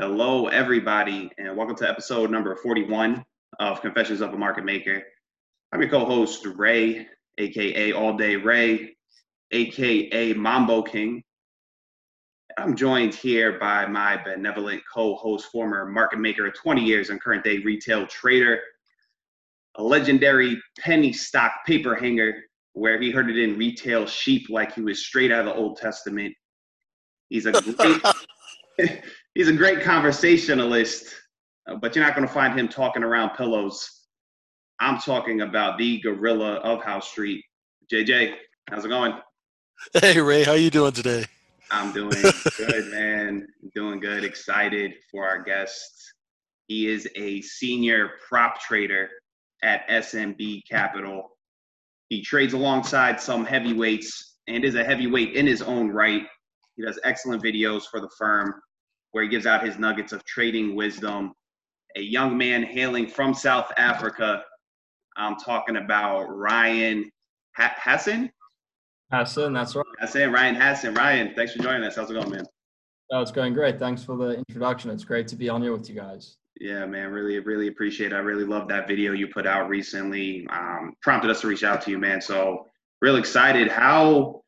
Hello, everybody, and welcome to episode number 41 of Confessions of a Market Maker. I'm your co host, Ray, aka All Day Ray, aka Mambo King. I'm joined here by my benevolent co host, former market maker of 20 years and current day retail trader, a legendary penny stock paper hanger where he heard it in retail sheep like he was straight out of the Old Testament. He's a great. he's a great conversationalist, uh, but you're not going to find him talking around pillows. I'm talking about the gorilla of House Street. JJ, how's it going? Hey Ray, how are you doing today? I'm doing good, man. Doing good. Excited for our guest. He is a senior prop trader at SMB Capital. He trades alongside some heavyweights and is a heavyweight in his own right. He does excellent videos for the firm where he gives out his nuggets of trading wisdom. A young man hailing from South Africa. I'm talking about Ryan ha- Hassan. Hassan, that's right. Hassan, Ryan Hassan. Ryan, thanks for joining us. How's it going, man? Oh, it's going great. Thanks for the introduction. It's great to be on here with you guys. Yeah, man, really, really appreciate it. I really love that video you put out recently. Um, prompted us to reach out to you, man. So, real excited. How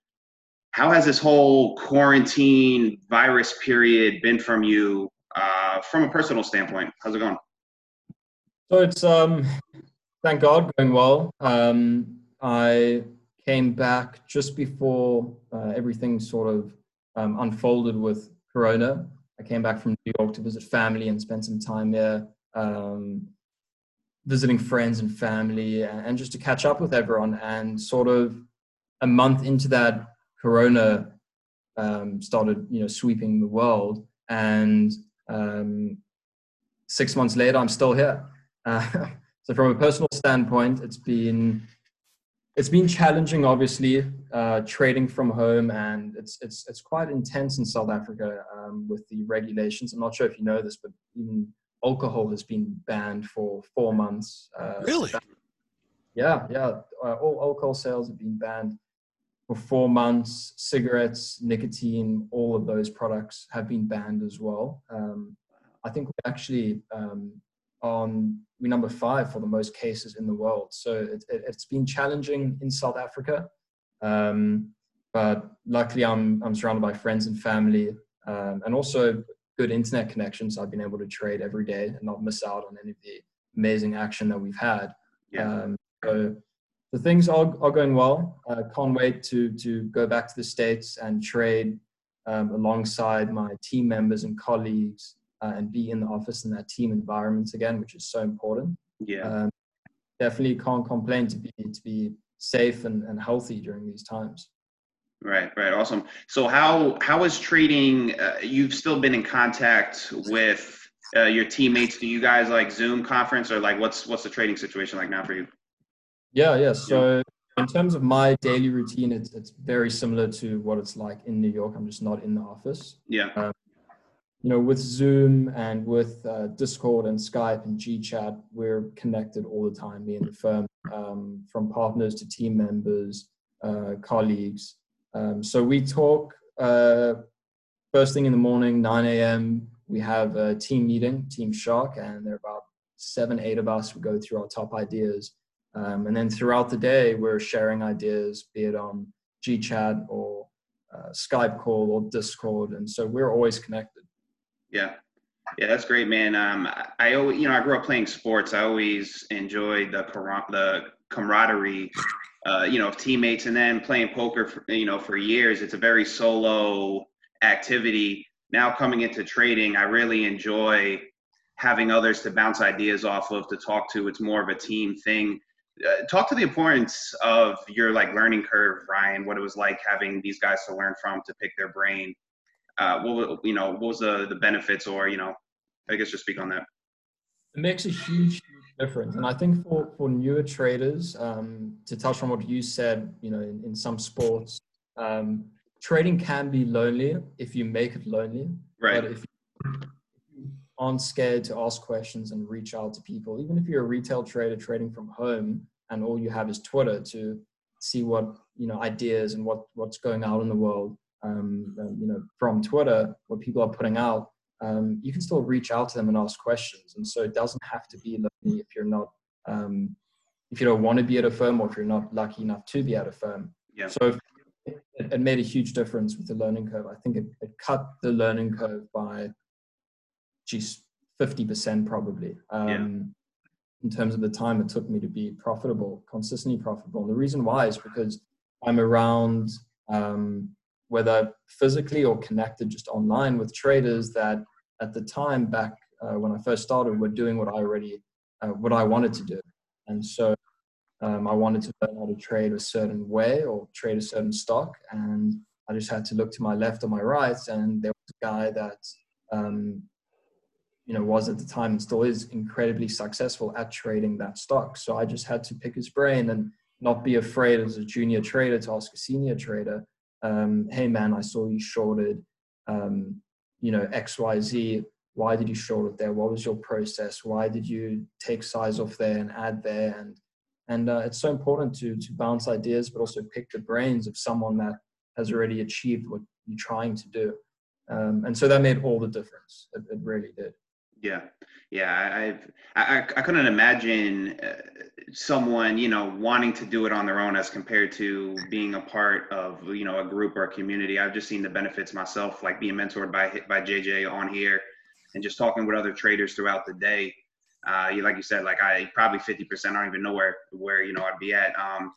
how has this whole quarantine virus period been from you uh, from a personal standpoint? How's it going? So it's um, thank God, going well. Um, I came back just before uh, everything sort of um, unfolded with Corona. I came back from New York to visit family and spend some time there, um, visiting friends and family, and just to catch up with everyone. And sort of a month into that Corona um, started, you know, sweeping the world, and um, six months later, I'm still here. Uh, so, from a personal standpoint, it's been it's been challenging, obviously, uh, trading from home, and it's it's it's quite intense in South Africa um, with the regulations. I'm not sure if you know this, but even alcohol has been banned for four months. Uh, really? Yeah, yeah. Uh, all alcohol sales have been banned for four months. Cigarettes, nicotine, all of those products have been banned as well. Um, I think we're actually um, on we number five for the most cases in the world. So it, it, has been challenging in South Africa, um, but luckily I'm I'm surrounded by friends and family, um, and also good internet connections. I've been able to trade every day and not miss out on any of the amazing action that we've had. Yeah. Um, so the things are, are going well. Uh, can't wait to to go back to the states and trade um, alongside my team members and colleagues uh, and be in the office in that team environment again, which is so important. Yeah, um, definitely can't complain to be to be safe and, and healthy during these times. Right, right, awesome. So how how is trading? Uh, you've still been in contact with uh, your teammates. Do you guys like Zoom conference or like what's what's the trading situation like now for you? Yeah, yeah. So in terms of my daily routine, it's it's very similar to what it's like in New York. I'm just not in the office. Yeah. Um, you know, with Zoom and with uh, Discord and Skype and GChat, we're connected all the time, me and the firm, um, from partners to team members, uh, colleagues. Um, so we talk uh, first thing in the morning, 9 a.m. We have a team meeting, Team Shark, and there are about seven, eight of us. We go through our top ideas um, and then throughout the day, we're sharing ideas, be it on GChat or uh, Skype call or Discord. And so we're always connected. Yeah. Yeah, that's great, man. Um, I always, you know, I grew up playing sports. I always enjoyed the the camaraderie, uh, you know, of teammates, and then playing poker, for, you know, for years. It's a very solo activity. Now coming into trading, I really enjoy having others to bounce ideas off of, to talk to. It's more of a team thing. Uh, talk to the importance of your like learning curve, Ryan. What it was like having these guys to learn from, to pick their brain. Uh, what you know, what was the the benefits, or you know, I guess just speak on that. It makes a huge, huge difference, and I think for for newer traders, um, to touch on what you said, you know, in, in some sports, um, trading can be lonely if you make it lonely. Right. But if aren't scared to ask questions and reach out to people, even if you're a retail trader trading from home and all you have is Twitter to see what you know ideas and what what's going out in the world. Um, you know, from Twitter, what people are putting out. um, you can still reach out to them and ask questions. And so it doesn't have to be lonely if you're not, um, if you don't want to be at a firm or if you're not lucky enough to be at a firm. Yeah. So it, it made a huge difference with the learning curve. I think it, it cut the learning curve by, geez, 50% probably. Um, Yeah. In terms of the time it took me to be profitable, consistently profitable. And the reason why is because I'm around, um, whether physically or connected just online with traders that at the time back uh, when I first started were doing what I already, uh, what I wanted to do. And so um, I wanted to learn how to trade a certain way or trade a certain stock. And I just had to look to my left or my right. And there was a guy that, um, you know, was at the time and still is incredibly successful at trading that stock. So I just had to pick his brain and not be afraid as a junior trader to ask a senior trader, um, hey man, I saw you shorted, um, you know, XYZ. Why did you short it there? What was your process? Why did you take size off there and add there? And and uh, it's so important to to bounce ideas, but also pick the brains of someone that has already achieved what you're trying to do. Um, and so that made all the difference. It, it really did. Yeah, yeah. I- I I couldn't imagine uh, someone you know wanting to do it on their own as compared to being a part of you know a group or a community. I've just seen the benefits myself, like being mentored by by JJ on here, and just talking with other traders throughout the day. Uh, you like you said, like I probably fifty percent. I don't even know where where you know I'd be at. Um,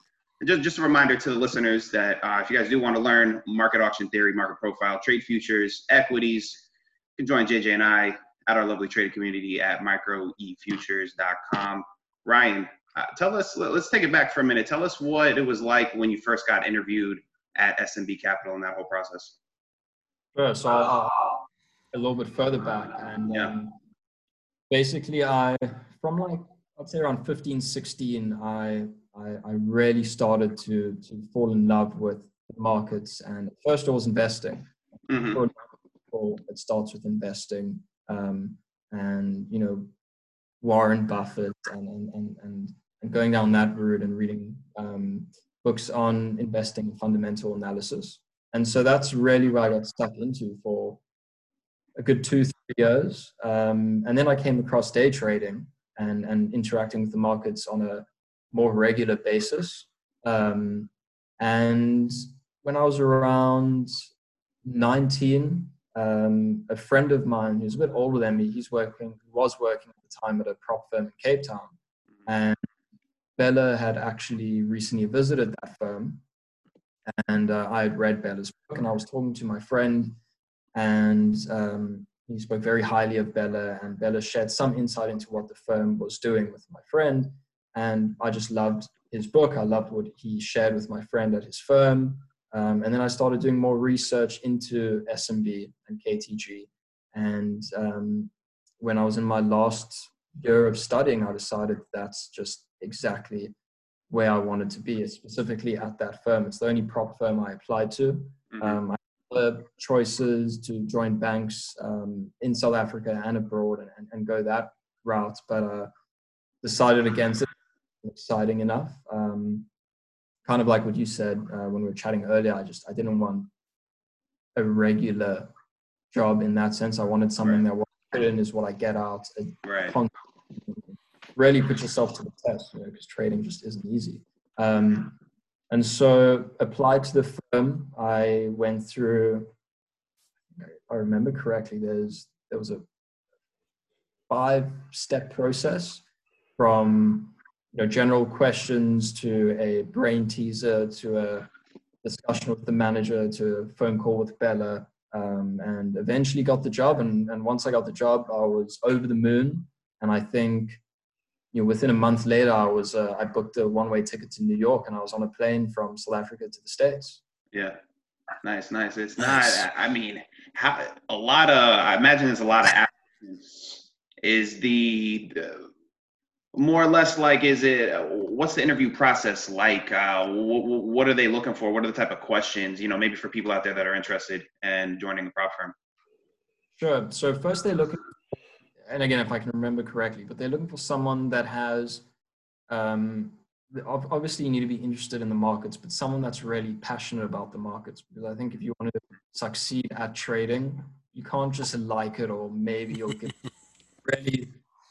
just just a reminder to the listeners that uh, if you guys do want to learn market auction theory, market profile, trade futures, equities, you can join JJ and I at our lovely trading community at microefutures.com. Ryan, uh, tell us, let- let's take it back for a minute. Tell us what it was like when you first got interviewed at SMB Capital and that whole process. Sure. So I'll, a little bit further back, and Yeah. um, basically, I from like I'd say around 15, 16, I I, I really started to to fall in love with the markets. And first, it was investing. Mhm. People, it starts with investing, um, and you know, Warren Buffett, and and and and, going down that route and reading um, books on investing fundamental analysis. And so that's really where I got stuck into for a good two, three years. Um, and then I came across day trading and, and interacting with the markets on a more regular basis. Um, and when I was around 19, um, a friend of mine who's a bit older than me, he's working, was working at the time at a prop firm in Cape Town. And Bella had actually recently visited that firm and uh, I had read Bella's book, and I was talking to my friend, and um, he spoke very highly of Bella, and Bella shared some insight into what the firm was doing with my friend, and I just loved his book. I loved what he shared with my friend at his firm, um, and then I started doing more research into SMB and KTG, and um, when I was in my last year of studying, I decided that's just exactly where I wanted to be, specifically at that firm. It's the only prop firm I applied to. Mhm. Um, I had other choices to join banks um, in South Africa and abroad and, and go that route, but uh, decided against it. Exciting enough. Um, kind of like what you said uh, when we were chatting earlier. I just I didn't want a regular job in that sense. I wanted something that what I put in is what I get out. Right. really put yourself to the test, you know, because trading just isn't easy. Um, and so applied to the firm. I went through, I remember correctly, there's there was a five step process from you know general questions to a brain teaser to a discussion with the manager to a phone call with Bella um, and eventually got the job and, and once I got the job I was over the moon and I think you know within a month later I was uh, I booked a one way ticket to New York and I was on a plane from South Africa to the States. Yeah. Nice, nice. It's not, Nice. I mean, how, a lot of, I imagine there's a lot of. Is the, uh, more or less like, is it, what's the interview process like? Uh, what, what are they looking for? What are the type of questions, you know, maybe for people out there that are interested in joining the prop firm? Sure. So first they're looking, and again, if I can remember correctly, but they're looking for someone that has, um, obviously you need to be interested in the markets, but someone that's really passionate about the markets. Because I think if you want to succeed at trading, you can't just like it or maybe you'll get really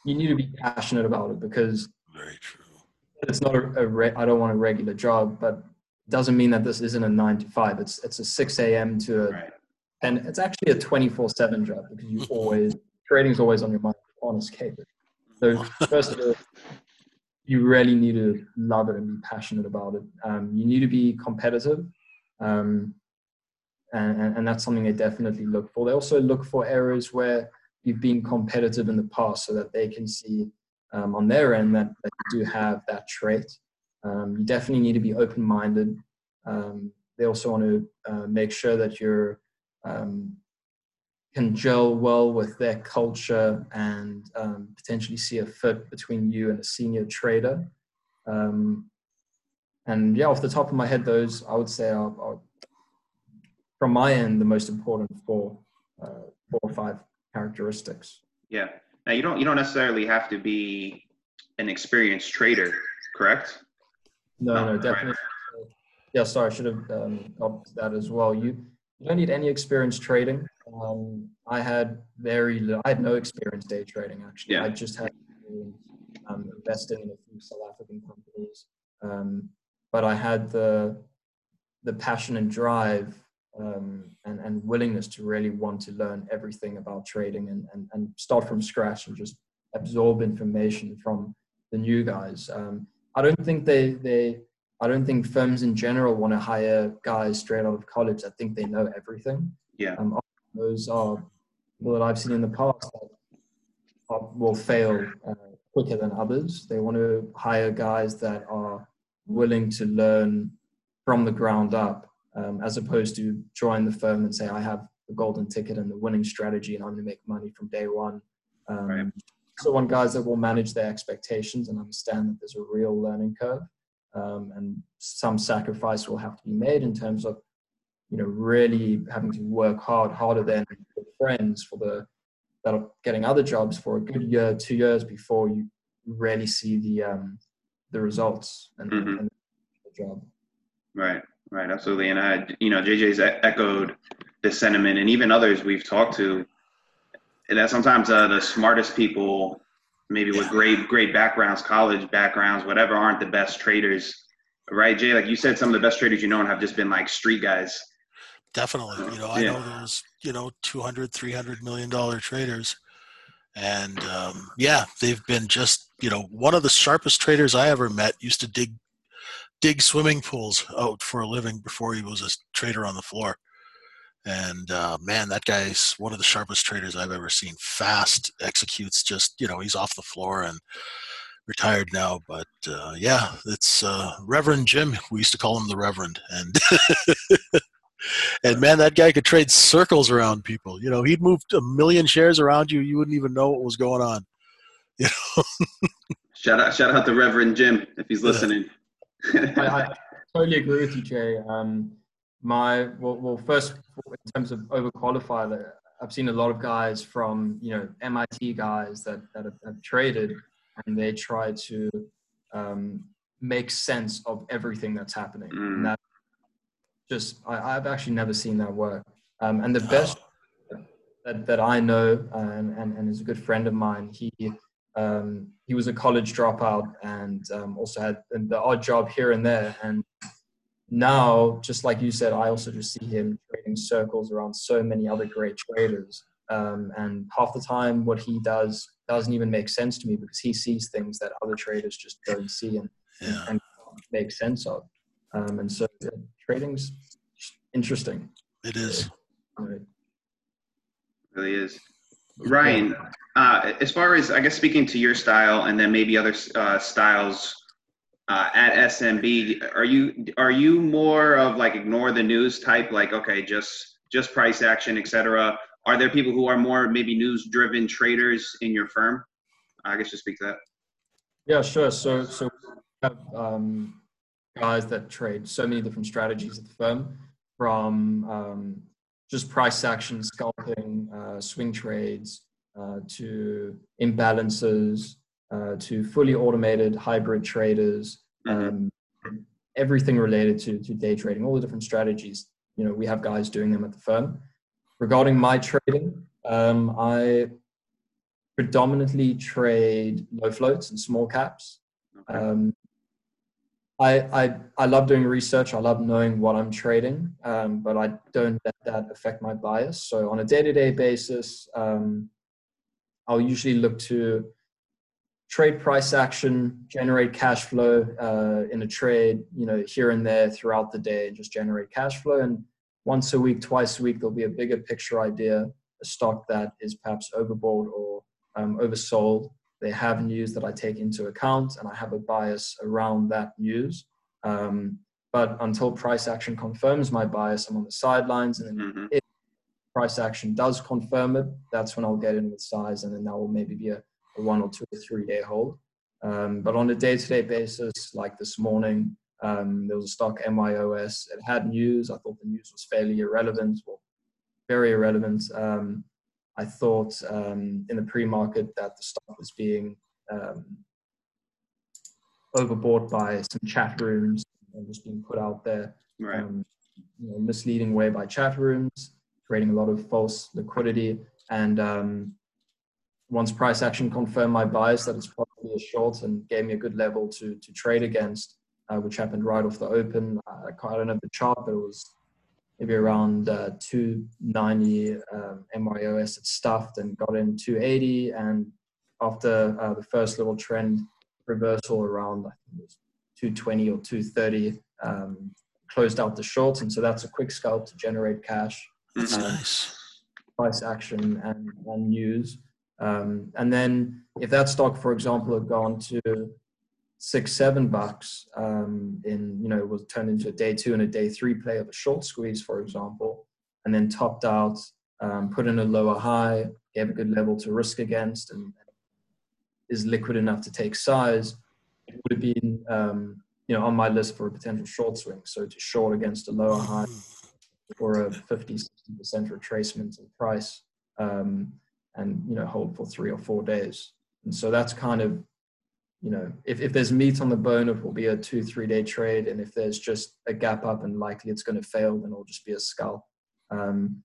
you need to be passionate about it because Very true. it's not a, a re- I don't want a regular job, but it doesn't mean that this isn't a nine to five. It's it's a six a.m. to a Right. and it's actually a twenty four seven job because you always trading's always on your mind. You can't. So first of all, you really need to love it and be passionate about it. Um, you need to be competitive, um, and, and and that's something they definitely look for. They also look for areas where you've been competitive in the past, so that they can see um, on their end that, that you do have that trait. Um, you definitely need to be open minded. Um, they also want to uh, make sure that you're um, can gel well with their culture and um, potentially see a fit between you and a senior trader. Um, and yeah, off the top of my head, those I would say are, are from my end the most important four, uh, four or five characteristics. Yeah. Now you don't you don't necessarily have to be an experienced trader, correct? No, no, right. definitely. Yeah, sorry, I should have um, got that as well. You, you don't need any experience trading. Um, I had very, li- I had no experience day trading actually. Yeah. I just had um, investing in a few South African companies, um, but I had the the passion and drive um, and, and willingness to really want to learn everything about trading and, and, and start from scratch and just absorb information from the new guys. Um, I don't think they they I don't think firms in general want to hire guys straight out of college I think they know everything. Yeah. Um, those are people that I've seen in the past that are, will fail uh, quicker than others. They want to hire guys that are willing to learn from the ground up, um, as opposed to join the firm and say, "I have the golden ticket and the winning strategy, and I'm going to make money from day one." Um, Right. So, want guys that will manage their expectations and understand that there's a real learning curve, um, and some sacrifice will have to be made in terms of, you know, really having to work hard, harder than your friends for the that are getting other jobs for a good year, two years before you really see the um, the results and, Mhm. and the job. Right, right, absolutely. And I, you know, JJ's echoed this sentiment, and even others we've talked to, that sometimes uh, the smartest people, maybe with great, great backgrounds, college backgrounds, whatever, aren't the best traders. Right, Jay? Like you said, some of the best traders you know have just been like street guys. Definitely. You know, I Yeah. know those, you know, 200, 300 million dollar traders. And um, yeah, they've been just, you know, one of the sharpest traders I ever met used to dig dig swimming pools out for a living before he was a trader on the floor. And uh, man, that guy's one of the sharpest traders I've ever seen. Fast, executes just, you know, he's off the floor and retired now. But uh, yeah, it's uh, Reverend Jim. We used to call him the Reverend. And and man, that guy could trade circles around people. You know, he'd move a million shares around you. You wouldn't even know what was going on. Shout out, shout out to Reverend Jim if he's listening. I, I totally agree with you, Jay. Um, my well, well, first in terms of overqualified, I've seen a lot of guys from you know MIT guys that that have, have traded, and they try to um, make sense of everything that's happening. Mm. And that just I, I've actually never seen that work. Um, and the best that, that I know uh, and, and, and is a good friend of mine, he um, he was a college dropout and um, also had the odd job here and there. And now, just like you said, I also just see him trading circles around so many other great traders. Um, and half the time, what he does doesn't even make sense to me because he sees things that other traders just don't see and, Yeah. and can't make sense of. Um, and so, uh, trading's interesting. It is. You know, really is. Ryan, uh, as far as I guess speaking to your style and then maybe other uh, styles uh, at SMB, are you are you more of like ignore the news type, like okay, just just price action, etc. Are there people who are more maybe news driven traders in your firm? I guess just speak to that. Yeah, sure. So, so we have um, guys that trade so many different strategies at the firm, from um, just price action, scalping, uh, swing trades, to imbalances, uh, to fully automated hybrid traders, Mhm. um, everything related to to day trading, all the different strategies. You know, we have guys doing them at the firm. regarding my trading, um, I predominantly trade low floats and small caps. Okay. Um, I, I I love doing research. I love knowing what I'm trading, um, but I don't let that affect my bias. So on a day-to-day basis, um, I'll usually look to trade price action, generate cash flow uh, in a trade, you know, here and there throughout the day, and just generate cash flow. And once a week, twice a week, there'll be a bigger picture idea, a stock that is perhaps overbought or um, oversold they have news that I take into account, and I have a bias around that news. Um, but until price action confirms my bias, I'm on the sidelines. And then hmm if price action does confirm it, that's when I'll get in with size, and then that will maybe be a, a one or two or three day hold. Um, but on a day to day basis, like this morning, um, there was a stock MYOS. It had news. I thought the news was fairly irrelevant, or very irrelevant. Um, I thought um, in the pre-market that the stock was being um, overbought by some chat rooms and was being put out there Right. um, you know, misleading way by chat rooms, creating a lot of false liquidity. And um, once price action confirmed my bias that it's probably a short and gave me a good level to to trade against, uh, which happened right off the open. I, I don't know the chart, but it was maybe around uh, 290 um, MYOS. It stuffed and got in 280. And after uh, the first little trend reversal around, I think it was 220 or 230, um, closed out the shorts. And so that's a quick scalp to generate cash That's Mhm. nice. price action and, and news. Um, and then if that stock, for example, had gone to six, seven bucks um, in, you know, was turned into a day two and a day three play of a short squeeze, for example, and then topped out, um, put in a lower high, gave a good level to risk against, and is liquid enough to take size, it would have been, um, you know, on my list for a potential short swing. So to short against a lower high or a 50 60% retracement in price um, and you know hold for three or four days. And so that's kind of you know if, if there's meat on the bone it will be a two three day trade. And if there's just a gap up and likely it's going to fail then it'll just be a scalp um,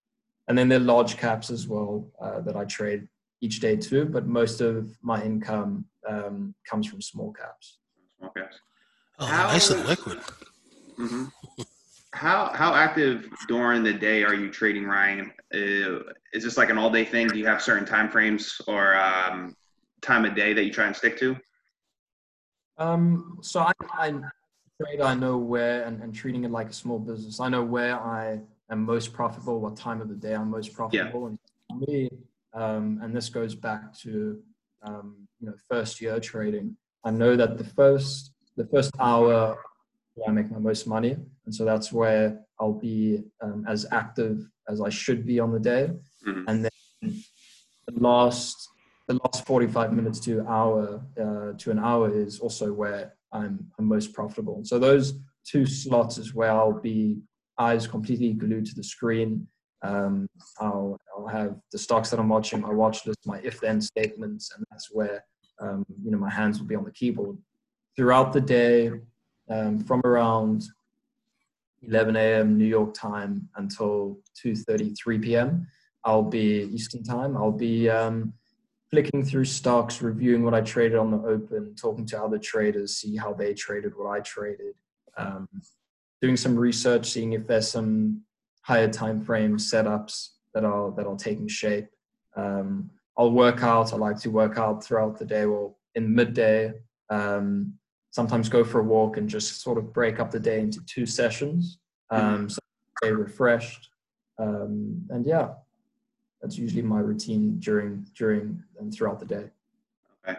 and then there are large caps as well uh, that i trade each day too but most of my income um, comes from small caps. Okay. Oh, How- nice and liquid. hmm How how active during the day are you trading, Ryan? Uh, is this like an all day thing? Do you have certain time frames or um, time of day that you try and stick to? Um, so I, I trade, I know where, and, and treating it like a small business, I know where I am most profitable, what time of the day I'm most profitable. yeah. And for me, um, and this goes back to, um, you know, first year trading, I know that the first, the first hour where I make my most money. And so that's where I'll be um, as active as I should be on the day. Mhm. And then the last the last 45 minutes to an hour uh, to an hour is also where I'm, I'm most profitable. So those two slots is where I'll be eyes completely glued to the screen. Um, I'll, I'll have the stocks that I'm watching, my watch list, my if-then statements, and that's where um, you know my hands will be on the keyboard throughout the day, um, from around 11 a.m. New York time until 2:30, 3 p.m. I'll be Eastern time. I'll be um, flicking through stocks, reviewing what I traded on the open, talking to other traders, see how they traded, what I traded, um, doing some research, seeing if there's some higher time frame setups that are that are taking shape. Um, I'll work out. I like to work out throughout the day or in midday. Um, sometimes go for a walk and just sort of break up the day into two sessions. Um, so stay refreshed. Um, and yeah, that's usually my routine during during and throughout the day. Okay.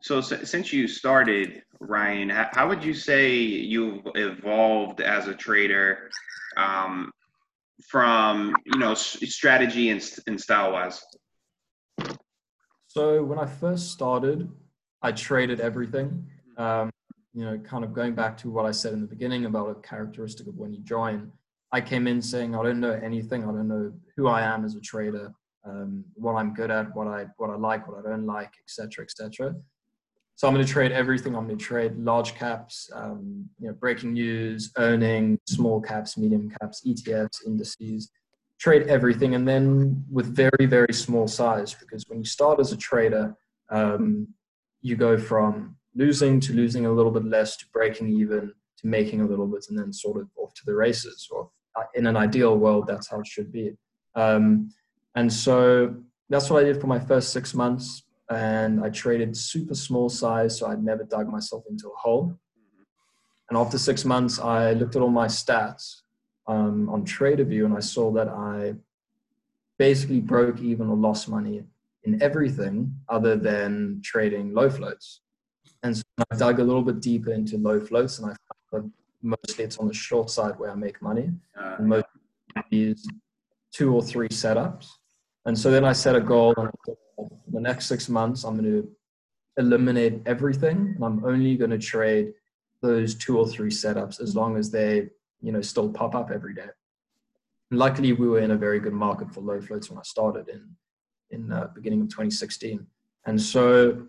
So s- since you started, Ryan, h- how would you say you've evolved as a trader um, from you know s- strategy and, and style wise? So when I first started, I traded everything. Um, you know, kind of going back to what I said in the beginning about a characteristic of when you join. I came in saying I don't know anything. I don't know who I am as a trader, um, what I'm good at, what I what I like, what I don't like, etc., etc. So I'm going to trade everything. I'm going to trade large caps, um, you know, breaking news, earning, small caps, medium caps, ETFs, indices, trade everything, and then with very very small size because when you start as a trader, um, you go from losing to losing a little bit less to breaking even to making a little bit and then sort of off to the races. Or uh, in an ideal world, that's how it should be. Um, and so that's what I did for my first six months. And I traded super small size, so I'd never dug myself into a hole. And after six months, I looked at all my stats um, on TraderVue and I saw that I basically broke even or lost money in everything other than trading low floats. And so I dug a little bit deeper into low floats and I found that mostly it's on the short side where I make money. Uh, and most is two or three setups. And so then I set a goal and the next six months I'm going to eliminate everything and I'm only going to trade those two or three setups as long as they you know still pop up every day. And luckily, we were in a very good market for low floats when I started in in the beginning of 2016, and so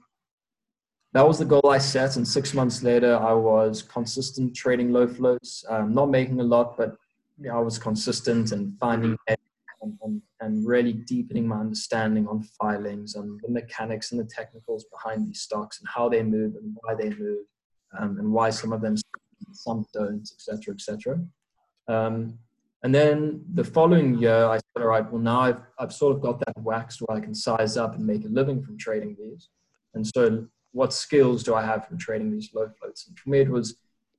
that was the goal I set. And six months later, I was consistent trading low floats, um, not making a lot, but you know, I was consistent and finding and, and, and, really deepening my understanding on filings and the mechanics and the technicals behind these stocks and how they move and why they move um, and why some of them some don't, etc., etc. Um, and then the following year, I said, all right, well, now I've, I've sort of got that waxed where I can size up and make a living from trading these. And so, what skills do I have from trading these low floats? And for me, it was,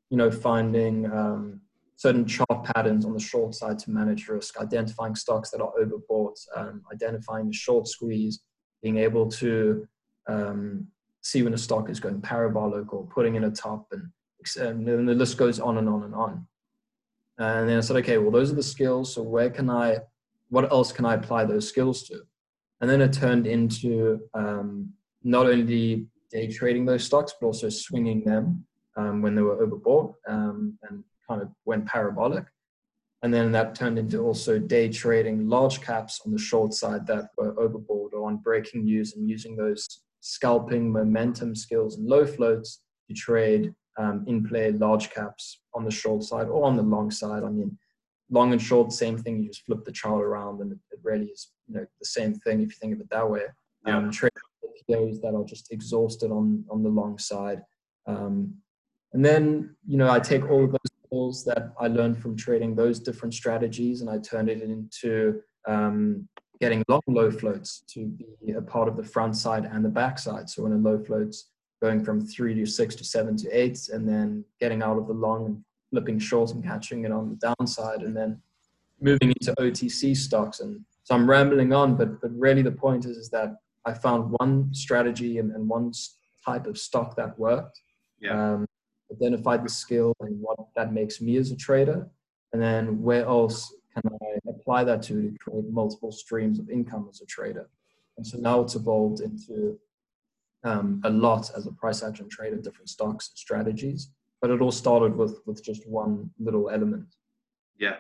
you know, finding um, certain chart patterns on the short side to manage risk, identifying stocks that are overbought, um, identifying the short squeeze, being able to um, see when a stock is going parabolic or putting in a top and and the list goes on and on and on. And then I said, okay, well, those are the skills. So where can I, what else can I apply those skills to? And then it turned into um, not only day trading those stocks, but also swinging them um, when they were overbought um, and kind of went parabolic. And then that turned into also day trading large caps on the short side that were overbought or on breaking news and using those scalping momentum skills and low floats to trade um, in play large caps on the short side or on the long side. I mean, long and short, same thing. You just flip the chart around, and it, really is you know the same thing if you think of it that way. Yeah. Um, POs that are just exhausted on on the long side, um, and then you know I take all of those skills that I learned from trading those different strategies, and I turn it into um, getting long low floats to be a part of the front side and the back side. So when a low floats going from three to six to seven to eight, and then getting out of the long and flipping short and catching it on the downside, and then moving into OTC stocks. And so I'm rambling on, but but really the point is is that I found one strategy and, and one type of stock that worked. Yeah. Um, identified the skill and what that makes me as a trader, and then where else can I apply that to to create multiple streams of income as a trader. And so now it's evolved into um, a lot as a price action trader, different stocks and strategies. But it all started with with just one little element. Yeah,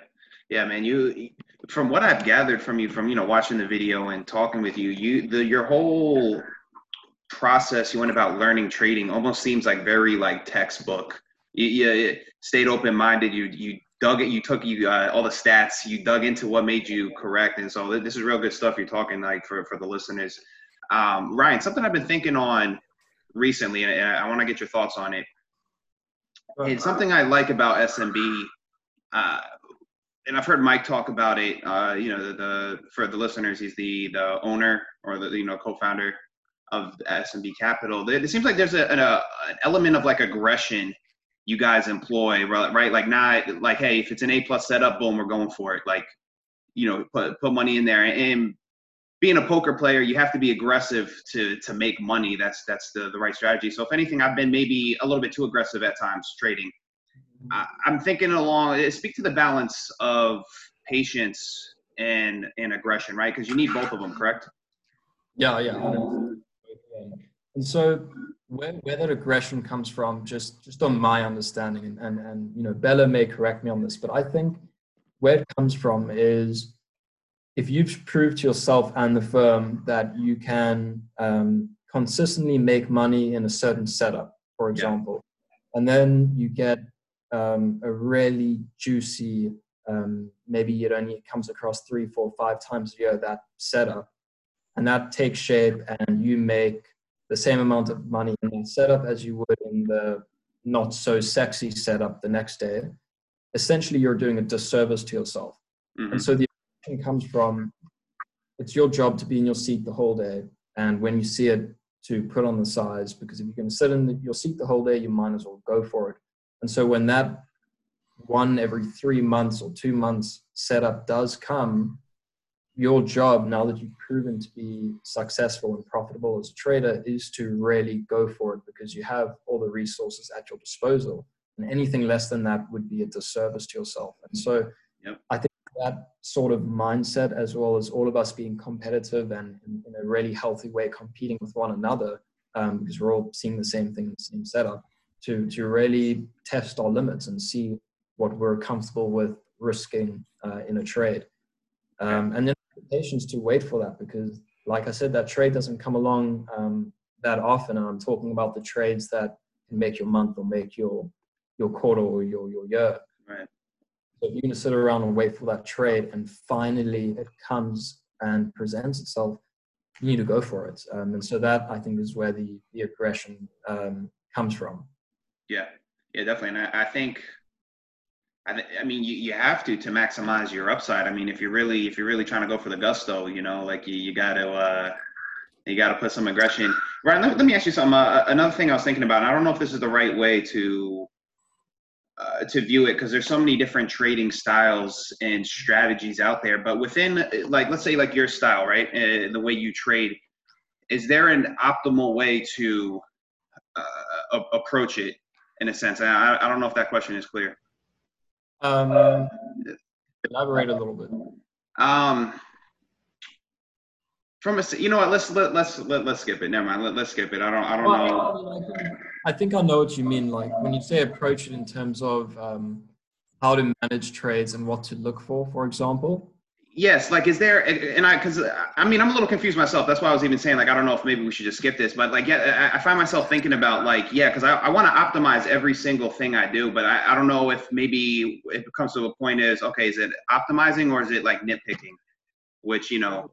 yeah, man. You, from what I've gathered from you, from you know watching the video and talking with you, you the your whole process you went about learning trading almost seems like very like textbook. You, you stayed open minded. You you dug it. You took you uh, all the stats. You dug into what made you correct. And so this is real good stuff you're talking like for for the listeners. Um, Ryan, something I've been thinking on recently, and I want to get your thoughts on it. It's something I like about SMB, uh, and I've heard Mike talk about it. Uh, you know, the, the, for the listeners, he's the the owner or the you know co-founder of SMB Capital. It, seems like there's a, an, a, an element of like aggression you guys employ, right? Like not like, hey, if it's an A plus setup, boom, we're going for it. Like, you know, put put money in there. And being a poker player, you have to be aggressive to to make money. That's that's the the right strategy. So if anything, I've been maybe a little bit too aggressive at times trading. I, am thinking along. Eh, speak to the balance of patience and and aggression, right? Because you need both of them, correct? Yeah, yeah. And so where, where that aggression comes from, just just on my understanding, and, and and you know, Bella may correct me on this, but I think where it comes from is if you've proved to yourself and the firm that you can um, consistently make money in a certain setup, for example, yeah. and then you get um, a really juicy um, maybe it only comes across three, four, five times a year that setup, and that takes shape, and you make the same amount of money in that setup as you would in the not so sexy setup the next day. Essentially, you're doing a disservice to yourself. Mhm. And so the action comes from it's your job to be in your seat the whole day. And when you see it, to put on the size, because if you're going to sit in the, your seat the whole day, you might as well go for it. And so when that one every three months or two months setup does come, your job, now that you've proven to be successful and profitable as a trader, is to really go for it because you have all the resources at your disposal. And anything less than that would be a disservice to yourself. And so Yep. I think that sort of mindset, as well as all of us being competitive and in, a really healthy way competing with one another, um, because we're all seeing the same thing, in the same setup, to, to really test our limits and see what we're comfortable with risking uh, in a trade. Um, and then patience to wait for that because, like I said, that trade doesn't come along um, that often. And I'm talking about the trades that can make your month or make your your quarter or your your year. Right. So if you're going to sit around and wait for that trade, and finally it comes and presents itself, you need to go for it. Um, and so that I think is where the the aggression um, comes from. Yeah, yeah, definitely. And I, I think, I, th- I mean, you, you have to to maximize your upside. I mean, if you're really if you're really trying to go for the gusto, you know, like you, you got to uh, you got to put some aggression. Right. Let, let me ask you something. Uh, another thing I was thinking about. I don't know if this is the right way to uh, to view it because there's so many different trading styles and strategies out there. But within, like, let's say like your style, right, uh, the way you trade, is there an optimal way to uh, a- approach it in a sense? I, I don't know if that question is clear. Um, elaborate a little bit. Um, from a, you know what? Let's let let's let, let's skip it. Never mind. Let, let's skip it. I don't I don't know. Well, I, mean, think- I think I know what you mean. Like when you say approach it in terms of um, how to manage trades and what to look for, for example. Yes, like is there and I because I mean I'm a little confused myself. That's why I was even saying like I don't know if maybe we should just skip this, but like yeah, I, I find myself thinking about like yeah, because I, I want to optimize every single thing I do, but I, I don't know if maybe if it comes to a point is okay, is it optimizing or is it like nitpicking? Which you know,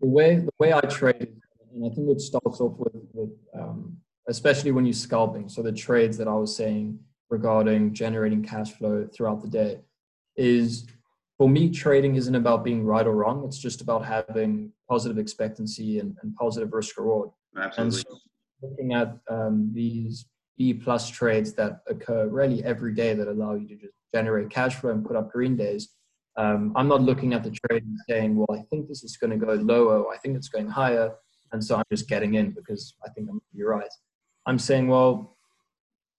The way the way I trade, and I think it starts off with, with um, especially when you're scalping. So the trades that I was saying regarding generating cash flow throughout the day is for me trading isn't about being right or wrong. It's just about having positive expectancy and, and positive risk reward. And absolutely. so looking at um, these B plus trades that occur really every day that allow you to just generate cash flow and put up green days. Um, I'm not looking at the trade and saying, well, I think this is going to go lower, I think it's going higher, and so I'm just getting in because I think I'm you're right. I'm saying, well,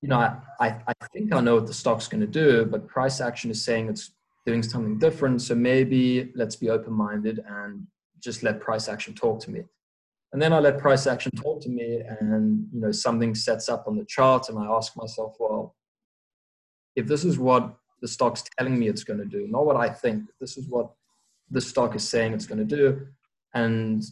you know, I, I, I think I know what the stock's going to do, but price action is saying it's doing something different. So maybe let's be open minded and just let price action talk to me. And then I let price action talk to me, and you know something sets up on the chart, and I ask myself, well, if this is what the stock's telling me it's going to do, not what I think, this is what the stock is saying it's going to do, and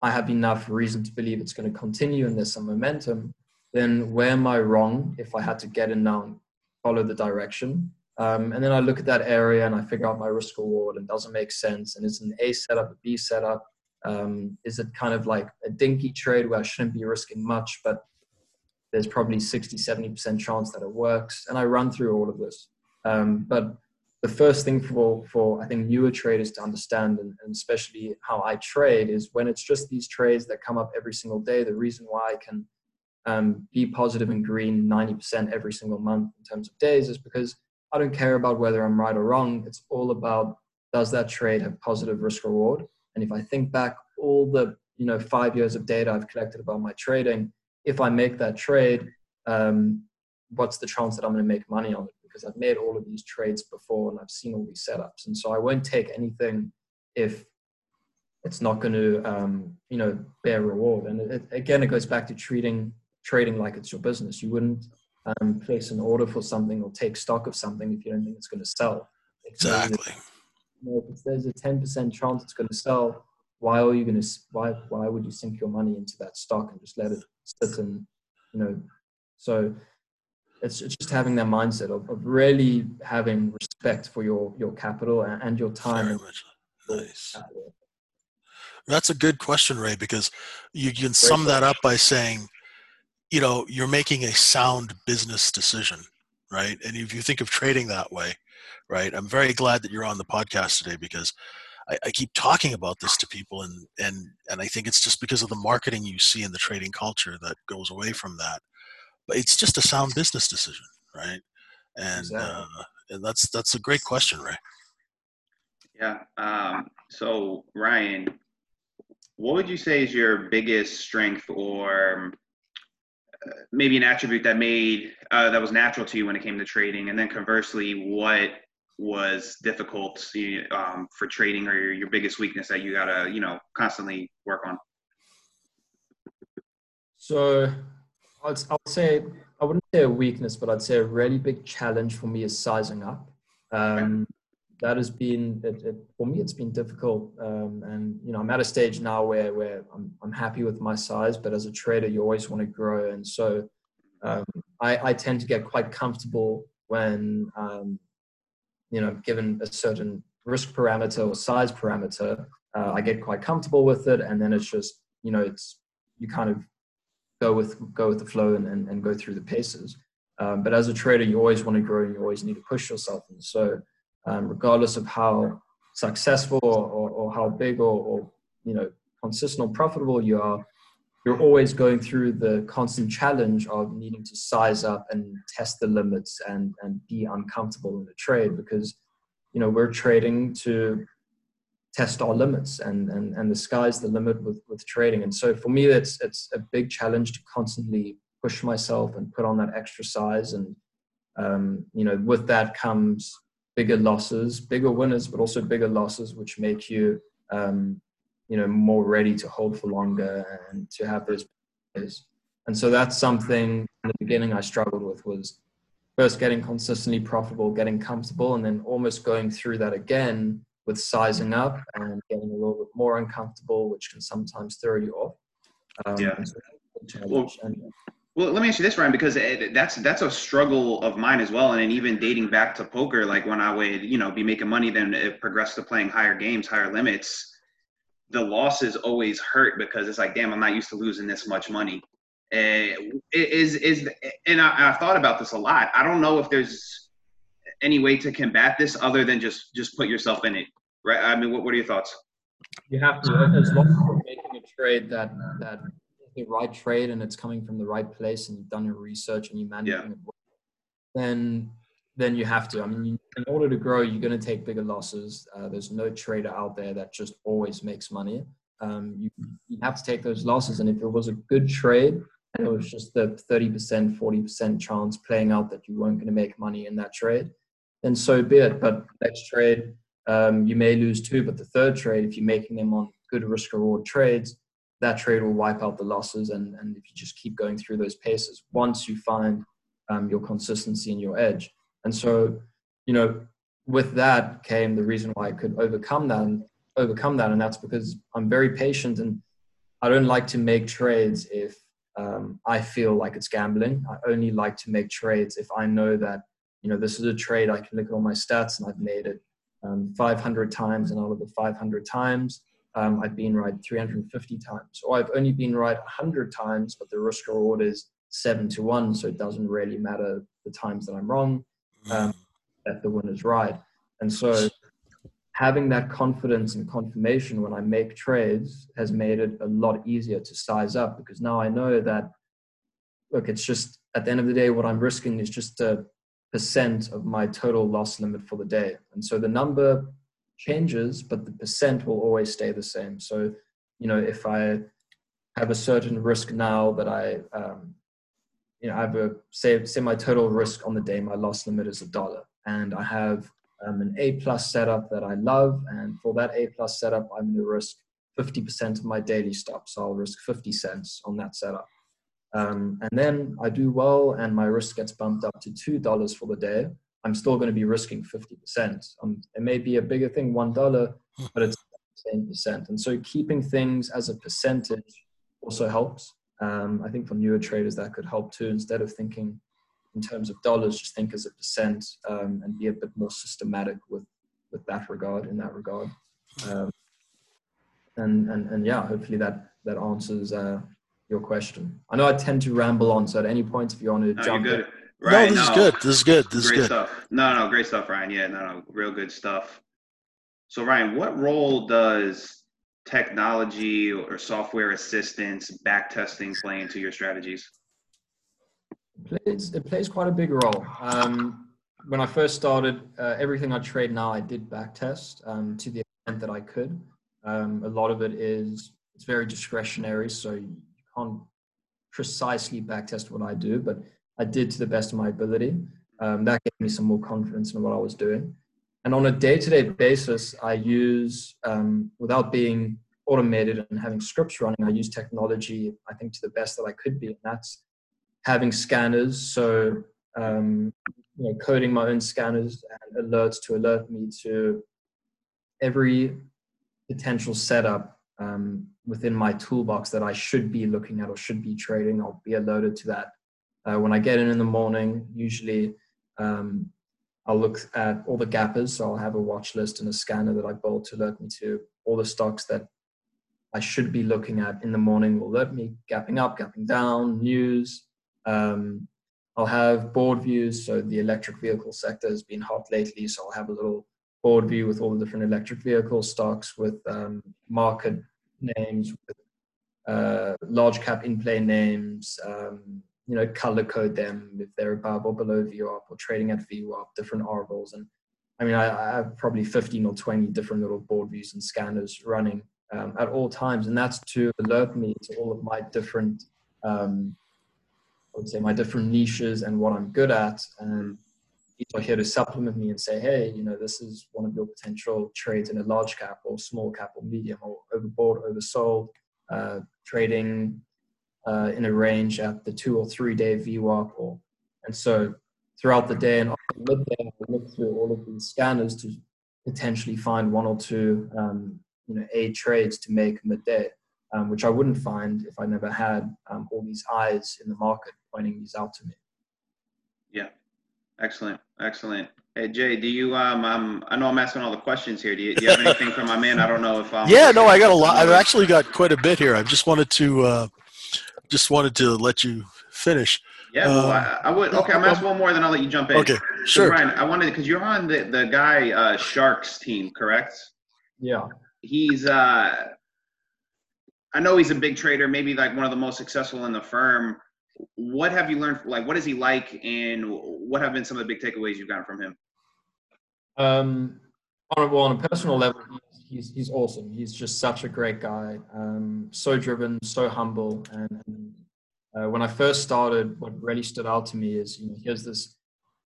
I have enough reason to believe it's going to continue and there's some momentum, then where am I wrong if I had to get in now and follow the direction? Um, and then I look at that area and I figure out my risk reward and does it make sense? And is it an A setup, a B setup? Um, is it kind of like a dinky trade where I shouldn't be risking much, but there's probably 60, 70% chance that it works? And I run through all of this. Um, but the first thing for, for I think newer traders to understand, and, and especially how I trade, is when it's just these trades that come up every single day, the reason why I can um, be positive and green 90% every single month in terms of days is because I don't care about whether I'm right or wrong. It's all about does that trade have positive risk reward? And if I think back all the you know five years of data I've collected about my trading, if I make that trade, um, what's the chance that I'm going to make money on it? Because I've made all of these trades before and I've seen all these setups, and so I won't take anything if it's not going to um, you know bear reward. And it, again, it goes back to treating trading like it's your business. You wouldn't um, place an order for something or take stock of something if you don't think it's going to sell. Exactly. You know, if there's a 10% chance it's going to sell, why are you going to, why, why would you sink your money into that stock and just let it sit and, you know, so it's, it's just having that mindset of, of really having respect for your your capital and, and your time. Very much. Nice. That's a good question, Ray, because you, you can sum that up by saying, you know, you're making a sound business decision, right? And if you think of trading that way, right, I'm very glad that you're on the podcast today because I, I keep talking about this to people, and and and I think it's just because of the marketing you see in the trading culture that goes away from that. But it's just a sound business decision, right? And exactly. uh, and that's that's a great question, Ray. Yeah. Um, so Ryan, what would you say is your biggest strength or maybe an attribute that made uh, that was natural to you when it came to trading and then conversely what was difficult um, for trading or your, your biggest weakness that you gotta you know constantly work on? So I'd say i wouldn't say a weakness but i'd say a really big challenge for me is sizing up. Um, that has been it, it, for me it's been difficult um, and you know i'm at a stage now where where I'm, I'm happy with my size but as a trader you always want to grow and so um, I, I tend to get quite comfortable when um, you know given a certain risk parameter or size parameter uh, i get quite comfortable with it and then it's just you know it's you kind of go with go with the flow and, and, and go through the paces. Um, but as a trader you always want to grow and you always need to push yourself and so um, regardless of how successful or, or, or how big or, or, you know consistent or profitable you are you're always going through the constant challenge of needing to size up and test the limits and and be uncomfortable in the trade because you know we're trading to test our limits and and and the sky's the limit with with trading. And so for me it's it's a big challenge to constantly push myself and put on that extra size. And um, you know with that comes bigger losses, bigger winners, but also bigger losses, which make you, um, you know, more ready to hold for longer and to have those. Players. And so that's something in the beginning I struggled with was first getting consistently profitable, getting comfortable, and then almost going through that again with sizing up and getting a little bit more uncomfortable, which can sometimes throw you off. Um, yeah. Well, well, let me ask you this, Ryan, because that's that's a struggle of mine as well, and even dating back to poker, like when I would, you know, be making money, then it progressed to playing higher games, higher limits. The losses always hurt because it's like, damn, I'm not used to losing this much money. Uh, is is and I, I've thought about this a lot. I don't know if there's any way to combat this other than just just put yourself in it, right? I mean, what what are your thoughts? You have to, as long as you're making a trade that that the right trade and it's coming from the right place and you've done your research and you manage yeah. it, then then you have to. I mean, in order to grow, you're going to take bigger losses. Uh, there's no trader out there that just always makes money. Um, you, you have to take those losses. And if it was a good trade and it was just the 30%, 40% chance playing out that you weren't going to make money in that trade, then so be it. But next trade, um, you may lose too. But the third trade, if you're making them on good risk reward trades, that trade will wipe out the losses. And, and if you just keep going through those paces, once you find um, your consistency and your edge. And so, you know, with that came the reason why I could overcome that and overcome that. And that's because I'm very patient and I don't like to make trades if um, I feel like it's gambling. I only like to make trades if I know that, you know, this is a trade I can look at all my stats and I've made it um, 500 times and out of the 500 times, um, I've been right 350 times, or I've only been right 100 times, but the risk reward is seven to one, so it doesn't really matter the times that I'm wrong, um, that the winner's right. And so having that confidence and confirmation when I make trades has made it a lot easier to size up because now I know that, look, it's just at the end of the day, what I'm risking is just a percent of my total loss limit for the day. And so the number changes, but the percent will always stay the same. So, you know, if I have a certain risk now that I, um, you know, I have a say, say my total risk on the day, my loss limit is a dollar, and I have um, an A plus setup that I love, and for that A plus setup, I'm going to risk 50% of my daily stop, so I'll risk 50 cents on that setup. Um, and then I do well, and my risk gets bumped up to two dollars for the day. I'm still going to be risking 50%. Um, it may be a bigger thing, $1, but it's 10%. And so keeping things as a percentage also helps. Um, I think for newer traders that could help too. Instead of thinking in terms of dollars, just think as a percent um, and be a bit more systematic with with that regard. In that regard, um, and and and yeah, hopefully that that answers uh, your question. I know I tend to ramble on, so at any point, if you want to No, jump in. Right, no, this no. is good. This is good. This is great good. stuff. No, no, great stuff, Ryan. Yeah, no, no, real good stuff. So, Ryan, what role does technology or software assistance, back testing play into your strategies? it plays, it plays quite a big role. Um, when I first started, uh, everything I trade now, I did back test um, to the extent that I could. Um, a lot of it is it's very discretionary, so you can't precisely back test what I do, but I did to the best of my ability. Um, that gave me some more confidence in what I was doing. And on a day-to-day basis, I use, um, without being automated and having scripts running, I use technology, I think, to the best that I could be. And that's having scanners, so um, you know, coding my own scanners and alerts to alert me to every potential setup um, within my toolbox that I should be looking at or should be trading. I'll be alerted to that. Uh, when I get in in the morning, usually um, I'll look at all the gappers. So I'll have a watch list and a scanner that I build to alert me to all the stocks that I should be looking at in the morning will alert me gapping up, gapping down, news. Um, I'll have board views. So the electric vehicle sector has been hot lately. So I'll have a little board view with all the different electric vehicle stocks with um, market names, with uh, large cap in play names, um, you know, color code them if they're above or below VWAP or trading at VWAP, different arbles. And I mean, I, I have probably 15 or 20 different little board views and scanners running um, at all times. And that's to alert me to all of my different, um, I would say, my different niches and what I'm good at. And people are here to supplement me and say, hey, you know, this is one of your potential trades in a large cap or small cap or medium or overbought, oversold, uh, trading uh, in a range at the two or three day VWAP. Or, and so throughout the day and after midday, I look through all of these scanners to potentially find one or two, um, you know, A trades to make midday, um, which I wouldn't find if I never had um, all these eyes in the market pointing these out to me. Yeah, excellent, excellent. Hey Jay, do you um, um I know I'm asking all the questions here. Do you, do you have anything from my man? I don't know if um Yeah, no, I got a lot. I've actually got quite a bit here. I just wanted to, uh, just wanted to let you finish. Yeah, well, uh, I, I would. Okay, I'm asking one more, then I'll let you jump in. Okay, So, sure. Ryan, I wanted because you're on the the guy uh, Sharks team, correct? Yeah. He's uh, I know he's a big trader, maybe like one of the most successful in the firm. What have you learned? Like, what is he like, and what have been some of the big takeaways you've gotten from him? Um, on, a, well, on a personal level, he's, he's awesome. He's just such a great guy. Um, so driven, so humble. And, uh, when I first started, what really stood out to me is, you know, here's this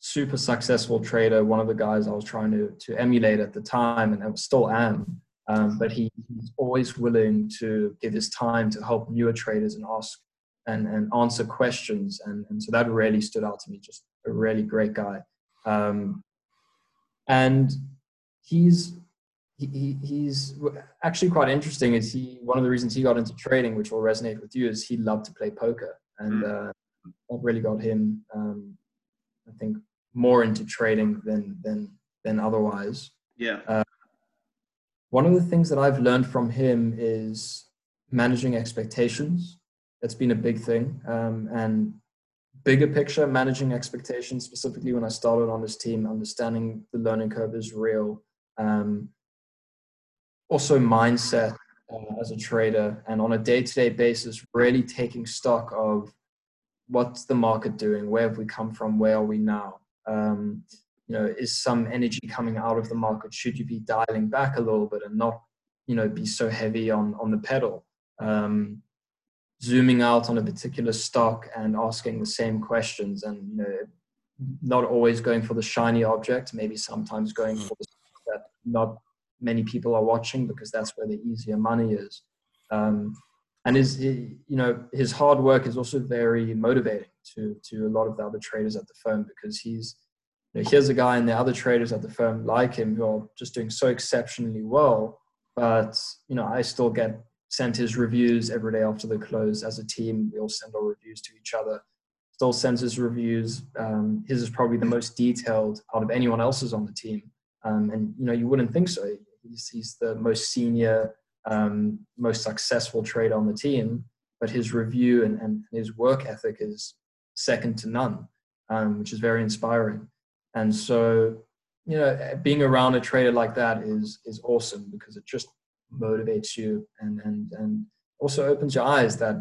super successful trader, one of the guys I was trying to, to emulate at the time, and I still am. Um, but he, he's always willing to give his time to help newer traders and ask and, and answer questions. And, and so that really stood out to me. Just a really great guy. Um, and he's he, he, he's actually quite interesting is he one of the reasons he got into trading which will resonate with you is he loved to play poker. And uh, that really got him um, i think more into trading than than than otherwise. Yeah, one of the things that i've learned from him is managing expectations. That's been a big thing. Um, and bigger picture managing expectations specifically when i started on this team understanding the learning curve is real. Um, also mindset uh, as a trader and on a day-to-day basis really taking stock of what's the market doing where have we come from where are we now? Um, you know is some energy coming out of the market? Should you be dialing back a little bit and not you know be so heavy on on the pedal? Um, zooming out on a particular stock and asking the same questions and you know not always going for the shiny object maybe sometimes going for the that not many people are watching because that's where the easier money is um, and his you know his hard work is also very motivating to to a lot of the other traders at the firm because he's you know, here's a guy and the other traders at the firm like him who are just doing so exceptionally well but you know i still get sent his reviews every day after the close as a team we all send our reviews to each other still sends his reviews. Um, his is probably the most detailed out of anyone else's on the team. Um, and you know, you wouldn't think so. He's, he's the most senior, um, most successful trader on the team, but his review and, and his work ethic is second to none, um, which is very inspiring. And so, you know, being around a trader like that is is awesome because it just motivates you and and and also opens your eyes that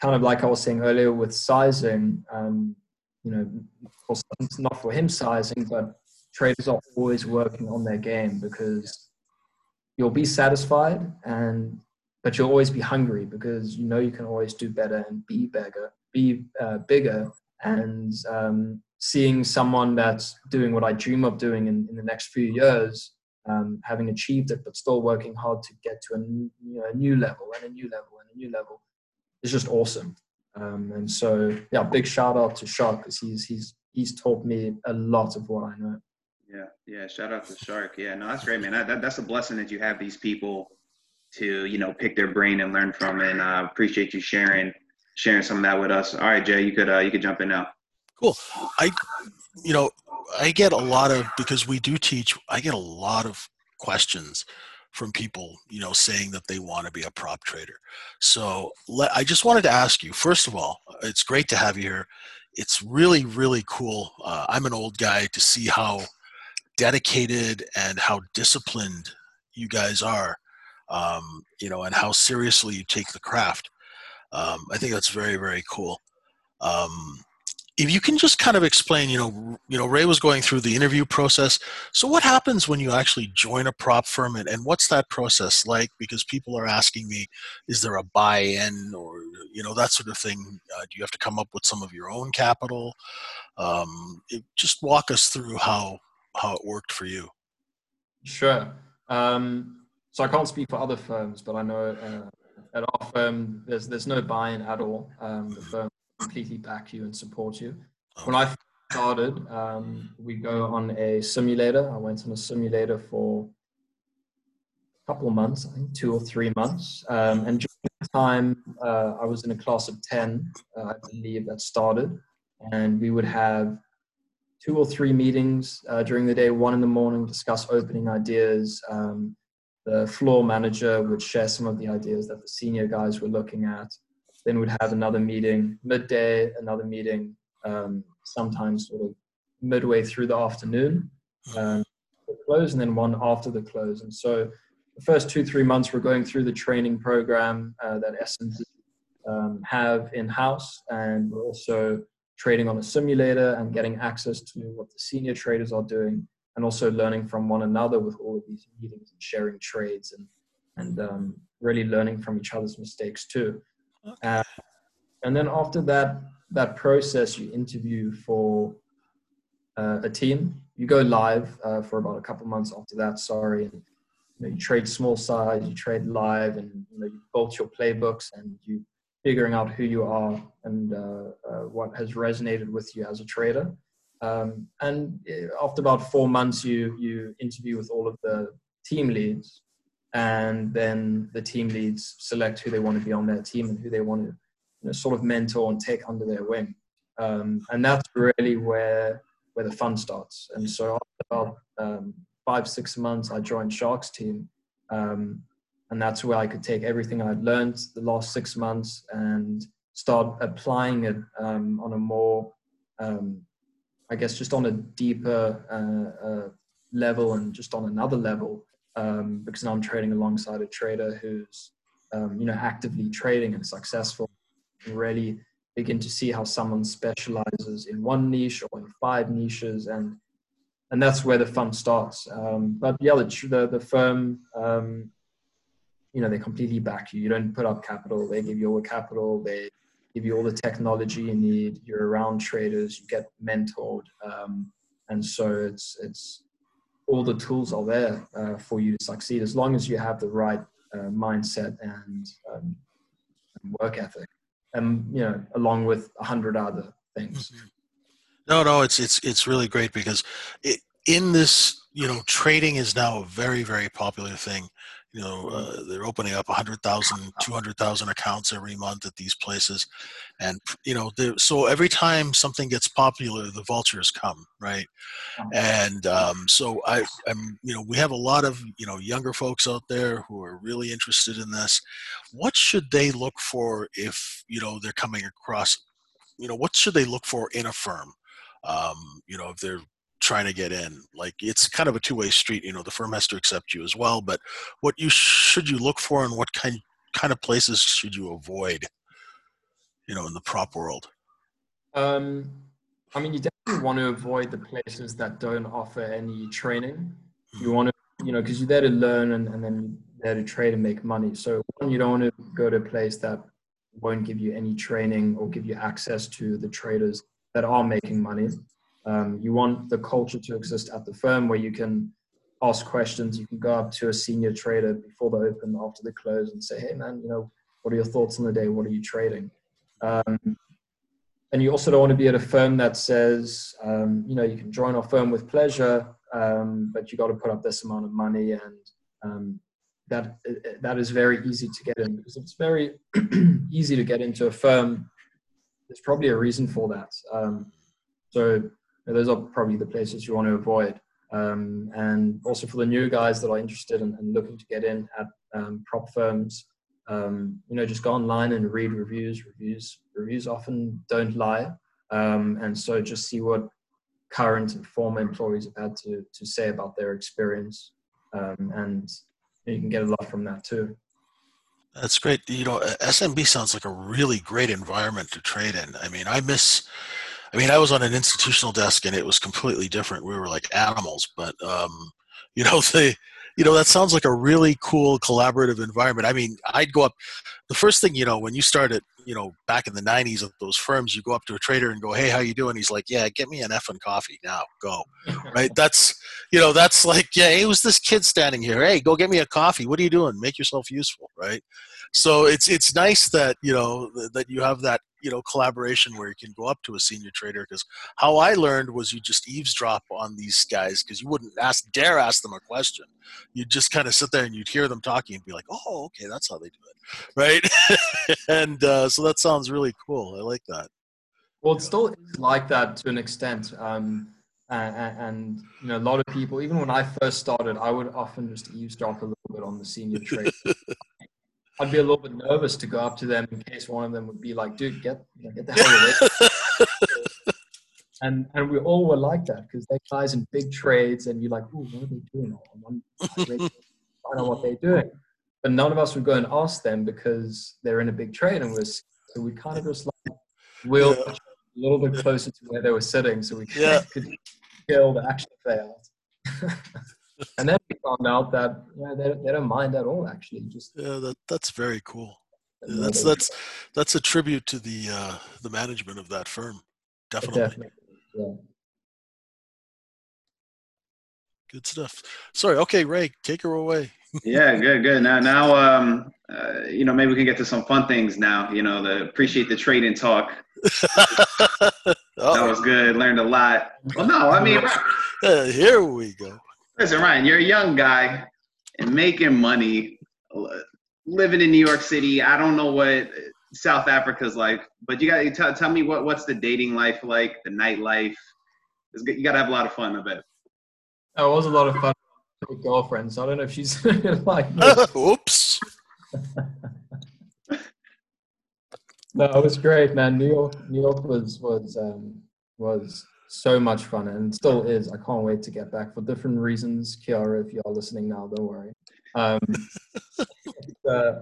kind of like I was saying earlier with sizing, um, you know, of course, not for him sizing, but traders are always working on their game because you'll be satisfied and but you'll always be hungry because you know you can always do better and be bigger be uh, bigger. And um, seeing someone that's doing what i dream of doing in, in the next few years um, having achieved it but still working hard to get to a, you know, a new level and a new level and a new level is just awesome. Um, and so yeah big shout out to shark because he's he's he's taught me a lot of what i know yeah, yeah. Shout out to Shark. Yeah, no, that's great, man. That, that, that's a blessing that you have these people to you know pick their brain and learn from. And I uh, appreciate you sharing sharing some of that with us. All right, Jay, you could uh, you could jump in now. Cool. I, you know, I get a lot of because we do teach. I get a lot of questions from people, you know, saying that they want to be a prop trader. So let, I just wanted to ask you. First of all, it's great to have you here. It's really, really cool. Uh, I'm an old guy to see how dedicated and how disciplined you guys are, um, you know, and how seriously you take the craft. Um, I think that's very, very cool. Um, if you can just kind of explain, you know, you know, Ray was going through the interview process. So what happens when you actually join a prop firm, and, and what's that process like? Because people are asking me, is there a buy-in, or you know, that sort of thing? Uh, do you have to come up with some of your own capital? Um, it, just walk us through how how it worked for you. Sure. Um, so I can't speak for other firms, but I know uh, at our firm there's there's no buy-in at all. Um, the firm completely back you and support you. When I started, um, we go on a simulator. I went on a simulator for a couple of months, I think two or three months. Um, and during that time, uh, I was in a class of 10, uh, I believe that started. And we would have two or three meetings uh, during the day, one in the morning, discuss opening ideas. Um, the floor manager would share some of the ideas that the senior guys were looking at. Then we'd have another meeting midday, another meeting, um, sometimes sort of midway through the afternoon, um, the close, and then one after the close. And so the first two, three months, we're going through the training program uh, that Essence um, have in house, and we're also trading on a simulator and getting access to what the senior traders are doing and also learning from one another with all of these meetings and sharing trades and and um, really learning from each other's mistakes too. Uh, and then after that that process you interview for uh, a team. You go live uh, for about a couple months after that sorry and you, know, you trade small size you trade live and you, know, you build your playbooks and you figuring out who you are and uh, uh, what has resonated with you as a trader. Um, and uh, after about four months, you you interview with all of the team leads, and then the team leads select who they want to be on their team and who they want to you know, sort of mentor and take under their wing. Um, and that's really where where the fun starts. And so after about um, five six months, I joined Sharks team. Um, and that's where I could take everything I'd learned the last six months and start applying it um, on a more, um, I guess, just on a deeper uh, uh, level and just on another level. Um, because now I'm trading alongside a trader who's, um, you know, actively trading and successful. And really begin to see how someone specializes in one niche or in five niches, and and that's where the fun starts. Um, but yeah, the the, the firm um, you know they completely back you. You don't put up capital they give you all the capital they give you all the technology you need you're around traders you get mentored um, and so it's it's all the tools are there uh, for you to succeed as long as you have the right uh, mindset and, um, work ethic. And you know along with a hundred other things. Mm-hmm. no no it's it's it's really great because it, in this you know trading is now a very very popular thing you know uh, they're opening up 100000 200000 accounts every month at these places. And you know so every time something gets popular the vultures come right? And um, so i i'm you know we have a lot of you know younger folks out there who are really interested in this. What should they look for if you know they're coming across you know what should they look for in a firm? Um, you know if they're trying to get in. Like it's kind of a two-way street you know the firm has to accept you as well but what you should you look for and what kind kind of places should you avoid you know in the prop world? Um i mean you definitely want to avoid the places that don't offer any training. You want to you know because you're there to learn and, and then there to trade and make money. So one you don't want to go to a place that won't give you any training or give you access to the traders that are making money um, you want the culture to exist at the firm where you can ask questions. You can go up to a senior trader before the open, after the close, and say, "Hey, man, you know, what are your thoughts on the day? What are you trading?" Um, and you also don't want to be at a firm that says, um, you know, you can join our firm with pleasure, um, but you got to put up this amount of money, and um, that that is very easy to get in because it's very easy to get into a firm. There's probably a reason for that. Um, so those are probably the places you want to avoid. Um, and also for the new guys that are interested in, in looking to get in at um, prop firms, um, you know, just go online and read reviews. Reviews reviews often don't lie, um, and so just see what current and former employees have had to to say about their experience, um, and you can get a lot from that too. That's great. You know, SMB sounds like a really great environment to trade in. I mean, I miss I mean, I was on an institutional desk and it was completely different. We were like animals, but um, you know, they, you know, that sounds like a really cool collaborative environment. I mean, I'd go up. The first thing, you know, when you started, you know, back in the '90s at those firms, you go up to a trader and go, "Hey, how you doing?" He's like, "Yeah, get me an effing coffee now. Go." right? That's, you know, that's like, yeah, hey, was this kid standing here? Hey, go get me a coffee. What are you doing? Make yourself useful, right? So it's it's nice that you know that you have that you know collaboration where you can go up to a senior trader because how i learned was you just eavesdrop on these guys because you wouldn't ask dare ask them a question. You'd just kind of sit there and you'd hear them talking and be like oh okay that's how they do it right? And uh, so that sounds really cool i like that. Well it still is like that to an extent um, and, and, you know a lot of people even when i first started i would often just eavesdrop a little bit on the senior trader I'd be a little bit nervous to go up to them in case one of them would be like, "Dude, get get the hell away." and and we all were like that because they're guys in big trades, and you're like, "Ooh, what are they doing?" Oh, I don't know what they're doing, but none of us would go and ask them because they're in a big trade, and we're so we kind of just like wheel yeah. a little bit closer to where they were sitting, so we yeah. could kill the action play out. and then we found out that yeah, they, they don't mind at all. Actually, just yeah, that that's very cool. Yeah, that's that's that's a tribute to the uh, the management of that firm. Definitely. Definitely. Yeah. Good stuff. Sorry. Okay, Ray, take her away. yeah, good, good. Now, now, um, uh, you know, maybe we can get to some fun things now. You know, the appreciate the trade and talk. that was good. Learned a lot. Well, no, I mean, uh, here we go. Listen, Ryan, you're a young guy and making money, living in New York City. I don't know what South Africa's like, but you got to tell, tell me what what's the dating life like, the nightlife. You got to have a lot of fun, I bet. Oh, it was a lot of fun with girlfriend, so I don't know if she's like. Oops. no, it was great, man. New York, New York was was um, was so much fun and still is. I can't wait to get back for different reasons. Kiara, if you're listening now, don't worry. Um, it's, uh,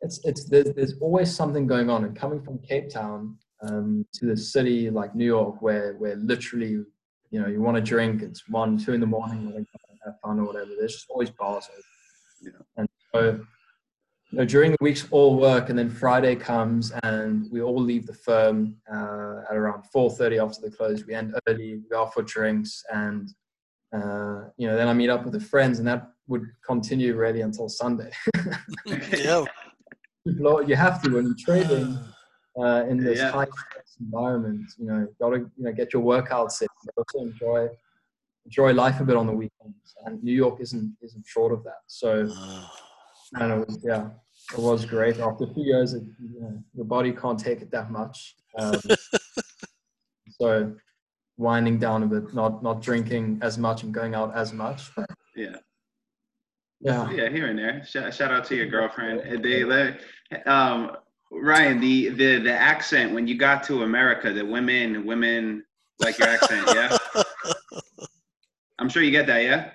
it's, it's there's, there's always something going on. And coming from Cape Town um, to the city like New York, where where literally, you know, you want to drink, it's one, two in the morning, have fun or whatever. There's just always bars. Yeah. And so you know, during the weeks all work and then Friday comes and we all leave the firm uh, at around 4.30 after the close. We end early, we go for drinks and, uh, you know, then I meet up with the friends and that would continue really until Sunday. yeah. You have to when you're trading uh, in this yeah. high stress environment, you know, got to, you know, get your workouts in, also enjoy, enjoy life a bit on the weekends. And New York isn't, isn't short of that. So, And it was, yeah, it was great. After a few years, it, you know, your body can't take it that much. Um, so winding down a bit, not not drinking as much and going out as much. But Yeah. yeah, Yeah, here and there. Shout, shout out to your girlfriend. And They, they, um, Ryan, the, the the accent when you got to America, the women women like your accent, yeah. I'm sure you get that, yeah.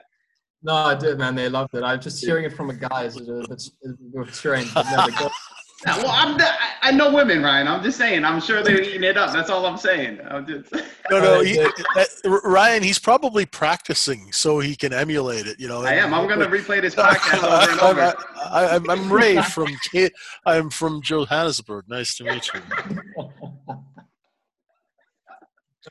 No, I did, man. They loved it. I just hearing it from a guy is a bit, a bit strange. But no, Now, well, I'm I- I know women, Ryan. I'm just saying. I'm sure they're eating it up. That's all I'm saying. I'm just. No, no, he, uh, Ryan. He's probably practicing so he can emulate it. You know. I am. I'm gonna replay this podcast over and over. I, am I'm Ray from I'm from Johannesburg. Nice to meet you.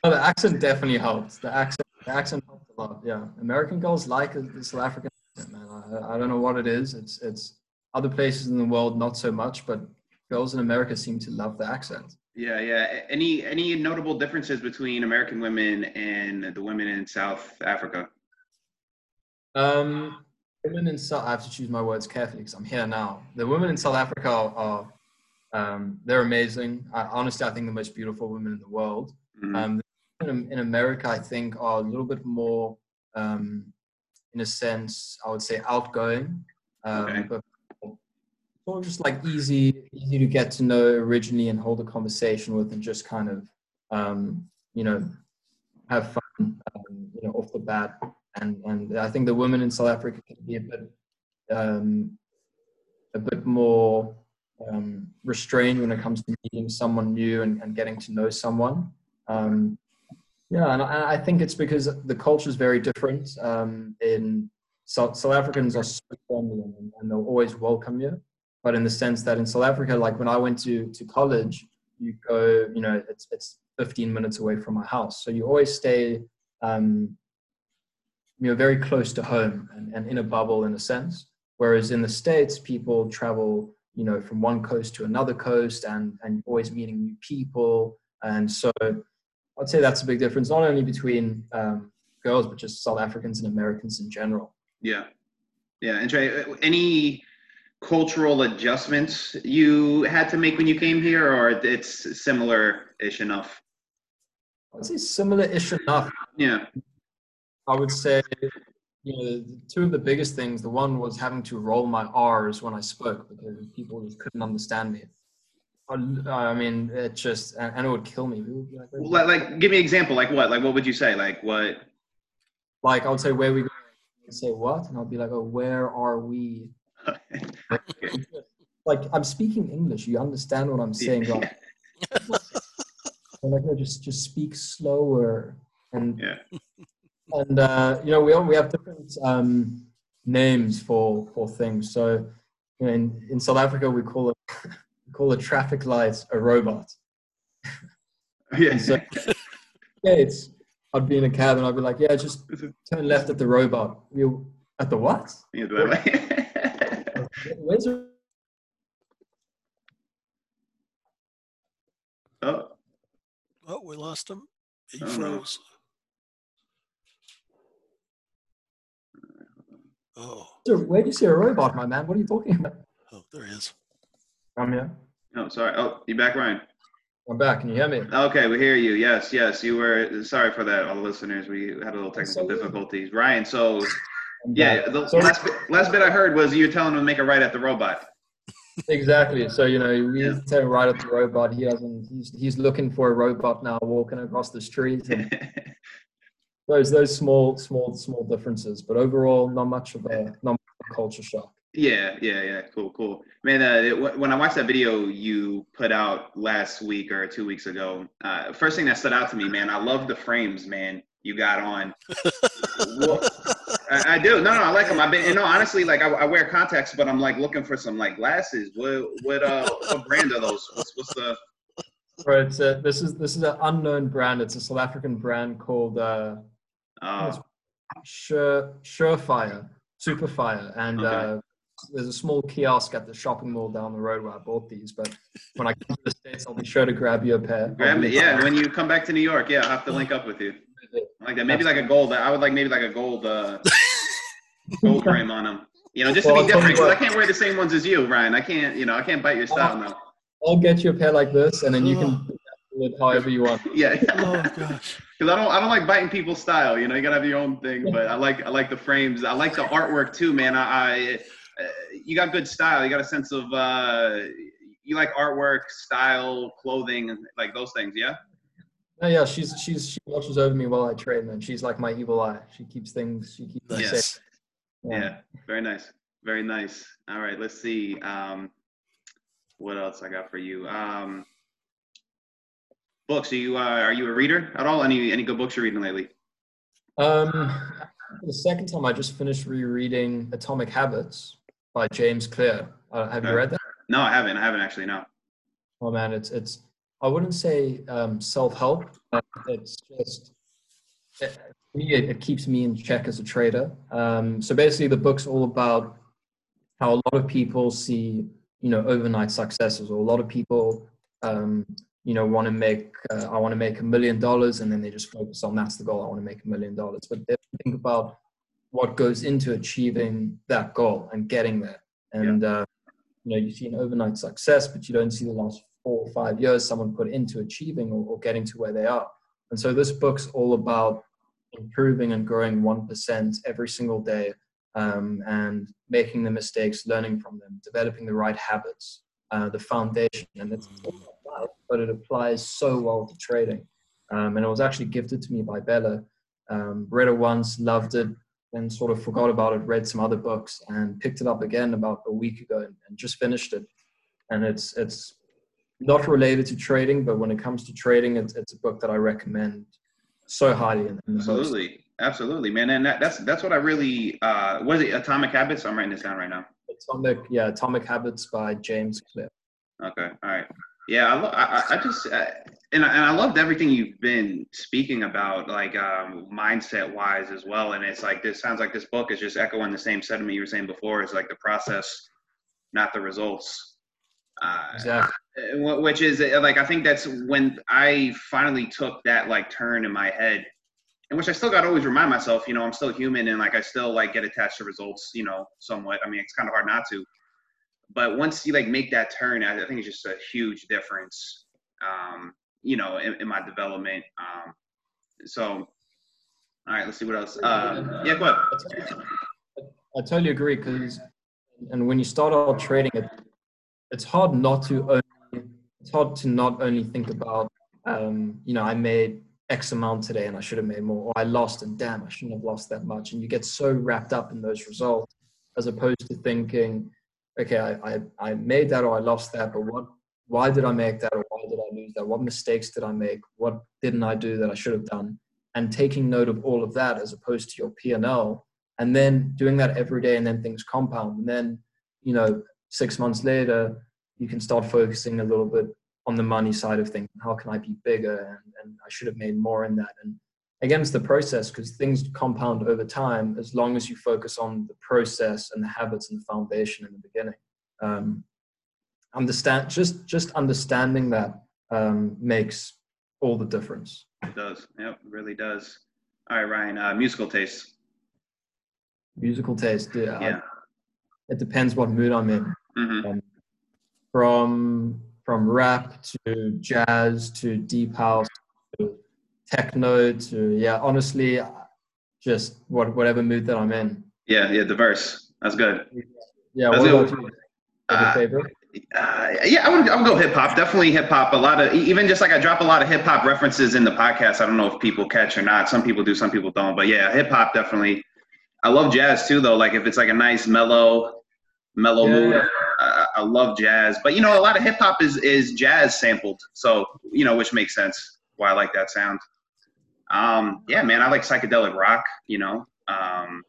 No, the accent definitely helps. The accent, the accent helps a lot. Yeah, American girls like the South African accent, man. I, I don't know what it is. It's it's other places in the world not so much, but girls in America seem to love the accent. Yeah, yeah. Any any notable differences between American women and the women in South Africa? Um, women in South, I have to choose my words carefully because I'm here now. The women in South Africa are, are um, they're amazing. I, honestly, I think the most beautiful women in the world. Mhm. Um, in, in America, I think are a little bit more, um, in a sense, I would say outgoing, um, Okay. but sort of just like easy, easy to get to know originally and hold a conversation with, and just kind of, um, you know, have fun, um, you know, off the bat. And and I think the women in South Africa can be a bit, um, a bit more um, restrained when it comes to meeting someone new and, and getting to know someone. Um, yeah, and I, think it's because the culture is very different. Um, in South, South Africans are so friendly and, they'll always welcome you. But in the sense that in South Africa, like when I went to to college, you go, you know, it's it's 15 minutes away from my house, so you always stay, um, you know, very close to home and, and in a bubble in a sense. Whereas in the states, people travel, you know, from one coast to another coast, and and always meeting new people, and so I'd say that's a big difference, not only between um, girls, but just South Africans and Americans in general. Yeah, yeah. And Trey, any cultural adjustments you had to make when you came here, or it's similar-ish enough? I'd say similar-ish enough. Yeah, I would say, you know, two of the biggest things. The one was having to roll my R's when I spoke because people just couldn't understand me. I, I mean, it just and, it would kill me. Would like, "Where- like, give me an example. Like what? Like what would you say? Like what? like I would say, "Where we going?" They'd say what? And I'll be like, "Oh, where are we?" Like I'm speaking English. You understand what I'm saying, right? I'm like, no, just just speak slower and Yeah. and uh, you know we all, we have different um, names for for things. So you know, in, in South Africa we call it call a traffic light a robot. yeah. So yeah, it's I'd be in a cab and I'd be like, yeah, just turn left at the robot. You at the what? Yeah, but- Where's the oh, Oh, we lost him. He Oh, no. froze. Oh, where do you see a robot, my man? What are you talking about? oh, there he is. I'm here. No, sorry. Oh, you back, Ryan? I'm back. Can you hear me? Okay, we hear you. Yes, yes. You were sorry for that, all the listeners. We had a little technical difficulties. Ryan, so I'm yeah, back. the So- last bit, last bit I heard was you telling him to make a right at the robot. Exactly. So you know, we Yeah. turn right at the robot. He doesn't. He's he's looking for a robot now, walking across the street. And those those small small small differences, but overall, not much of a not much of a culture shock. Yeah, yeah, yeah. Cool, cool. Man, uh, it, wh- when I watched that video you put out last week or two weeks ago, uh, first thing that stood out to me, man, I love the frames, man. You got on. What- I, I do. No, no, I like them. I've been, you know, honestly, like I, I wear contacts, but I'm like looking for some like glasses. What, what, uh, what brand are those? What's, what's the? Right. It's a, this is this is an unknown brand. It's a South African brand called uh, Uh, Sure Surefire, Superfire, and Okay. uh, there's a small kiosk at the shopping mall down the road where I bought these. But when I come to the states, I'll be sure to grab you a pair. grab me, yeah. When you come back to New York, yeah, I'll have to link up with you. Like that. Maybe like a gold. I would like maybe like a gold, uh, gold frame on them. You know, just Well, to I'll be different, you 'cause I can't wear the same ones as you, Ryan. I can't, you know, I can't bite your style now. I'll get you a pair like this, and then you can put it however you want. Yeah, Oh gosh. because. I don't, I don't like biting people's style. You know, you gotta have your own thing. But I like, I like the frames. I like the artwork too, man. I, I uh, you got good style. You got a sense of, uh, you like artwork, style, clothing, like those things. Yeah. No, yeah, she's she's she watches over me while I train, and she's like my evil eye. She keeps things. She keeps things Nice. safe. Yeah, very nice, very nice. All right, let's see. Um, what else I got for you? Um, books. Are you uh, are you a reader at all? Any any good books you're reading lately? Um, the second time, I just finished rereading Atomic Habits by James Clear. Uh, have you read that? No, I haven't. I haven't actually. No. Oh man, it's it's. I wouldn't say um, self-help. It's just it, me, it, keeps me in check as a trader. Um, so basically, the book's all about how a lot of people see, you know, overnight successes, or a lot of people, um, you know, want to make. Uh, I want to make a million dollars, and then they just focus on that's the goal. I want to make a million dollars, but they think about what goes into achieving that goal and getting there. And uh, you know, you see an overnight success, but you don't see the last four or five years someone put into achieving or, or getting to where they are. And so this book's all about improving and growing 1% every single day um, and making the mistakes, learning from them, developing the right habits, uh, the foundation. And it's all about life, but it applies so well to trading. Um, and it was actually gifted to me by Bella. Um, read it once, loved it, then sort of forgot about it, read some other books, and picked it up again about a week ago and, and just finished it. And it's it's not related to trading, but when it comes to trading, it's, it's a book that I recommend so highly. And, and most. Absolutely, absolutely, man. And that, that's that's what I really. Uh, was it Atomic Habits? I'm writing this down right now. Atomic, yeah, Atomic Habits by James Clear. Okay, all right. Yeah, I, I, I- just and I, and I loved everything you've been speaking about, like um, mindset wise as well. And it's like this sounds like this book is just echoing the same sentiment you were saying before. Is like the process, not the results. Uh, Exactly. which is uh, like I think that's when I finally took that like turn in my head, and which I still got to always remind myself, you know, I'm still human and like I still like get attached to results, you know, somewhat. I mean, it's kind of hard not to, but once you like make that turn, I, I think it's just a huge difference, um, you know, in, in my development. Um, so, all right, let's see what else. Uh, yeah, go ahead. I totally- agree because, and when you start out trading, it, it's hard not to only, it's hard to not only think about, um, you know, I made X amount today and I should have made more, or I lost and damn, I shouldn't have lost that much. And you get so wrapped up in those results as opposed to thinking, okay, I, I, I made that or I lost that, but what, why did I make that or why did I lose that? What mistakes did I make? What didn't I do that I should have done? And taking note of all of that as opposed to your P&L and then doing that every day and then things compound and then you know six months later you can start focusing a little bit on the money side of things how can i be bigger and, and i should have made more in that and again it's the process because things compound over time as long as you focus on the process and the habits and the foundation in the beginning um, understand just just understanding that um, makes all the difference It does. Yep, it really does. All right, Ryan. Uh, musical taste. musical taste yeah, Yeah. it depends what mood i'm in hmm from from rap to jazz to deep house to techno to yeah honestly just what whatever mood that i'm in Yeah, yeah, diverse. That's good. yeah That's what about you Uh, favorite Uh, yeah, I would, I would go hip hop. Definitely hip hop. A lot of even just like I drop a lot of hip hop references in the podcast. I don't know if people catch or not. Some people do, some people don't. But yeah, hip hop definitely. I love jazz too, though. Like if it's like a nice mellow, mellow Yeah, mood. Uh, I love jazz. But you know, a lot of hip hop is is jazz sampled. So you know, which makes sense why I like that sound. Um, yeah, man, I like psychedelic rock. You know, um,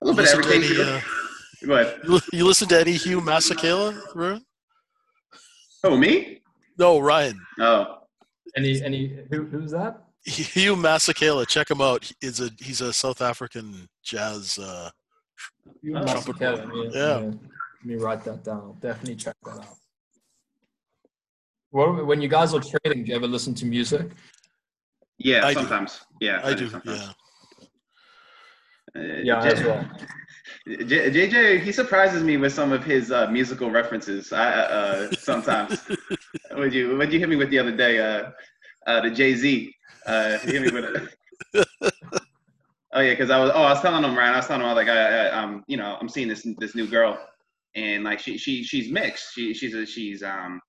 a little bit of everything. any, uh, Go ahead. you, you listen to any Hugh Masekela, Ruben? Oh, me? No, Ryan. Oh, any any who, who's that Hugh Masekela, check him out. He's a he's a South African jazz. Uh, You must have it. Let me- Yeah. let me write that down I'll definitely check that out what, when you guys are trading do you ever listen to music yeah. I do. sometimes. Yeah, I do. sometimes. Yeah. Yeah, J- as well. J- JJ, he surprises me with some of his uh, musical references. I, uh, sometimes. would you Would you hit me with the other day? Uh, uh, the Jay Z. Uh, hit me with. oh yeah, because I was. Oh, I was telling him, Ryan. I was telling him, I was like, I, I, um, you know, I'm seeing this this new girl, and like she she she's mixed. She she's a, she's um.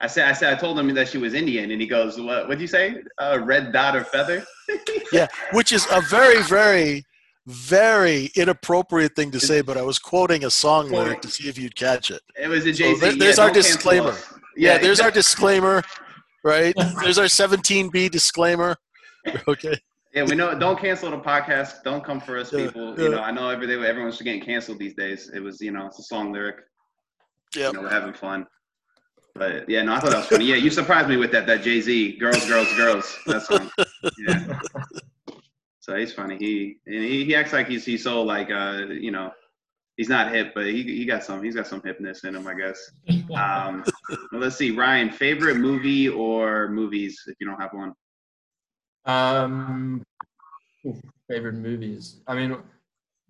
I said I said I told him that she was Indian, and he goes, "What? What'd you say? Uh, red dot or feather?" Yeah, which is a very, very, very inappropriate thing to say. But I was quoting a song lyric to see if you'd catch it. It was a Jay Z. there- there's our disclaimer. Yeah, Yeah, there's our disclaimer, right? There's our 17B disclaimer. Okay. Yeah, we know. Don't cancel the podcast. Don't come for us, people. yeah. You know, I know every day everyone's getting canceled these days. It was, you know, it's a song lyric. Yeah. You know, we're having fun. But yeah, no, I thought that was funny. Yeah, you surprised me with that. That Jay Z, girls, girls, girls. That's song. Yeah. So he's funny. He and he, he acts like he's he's so like uh you know he's not hip, but he he got some he's got some hipness in him, I guess. Um, let's see, Ryan, favorite movie or movies if you don't have one. Um, favorite movies. I mean,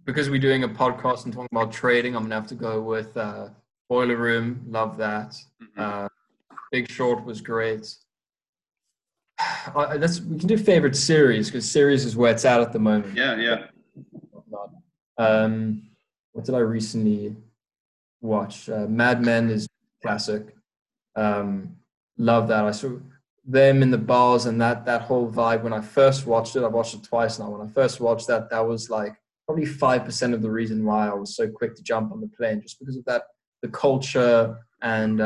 because we're doing a podcast and talking about trading, I'm gonna have to go with uh, Boiler Room. Love that. Mhm. Uh, Big Short was great. Uh, that's we can do favorite series because series is where it's at at the moment. Yeah, yeah. Um, what did I recently watch? Uh, Mad Men is classic. Um, love that. I saw them in the bars and that that whole vibe when I first watched it. I've watched it twice now. When I first watched that, that was like probably five percent of the reason why I was so quick to jump on the plane, just because of that the culture and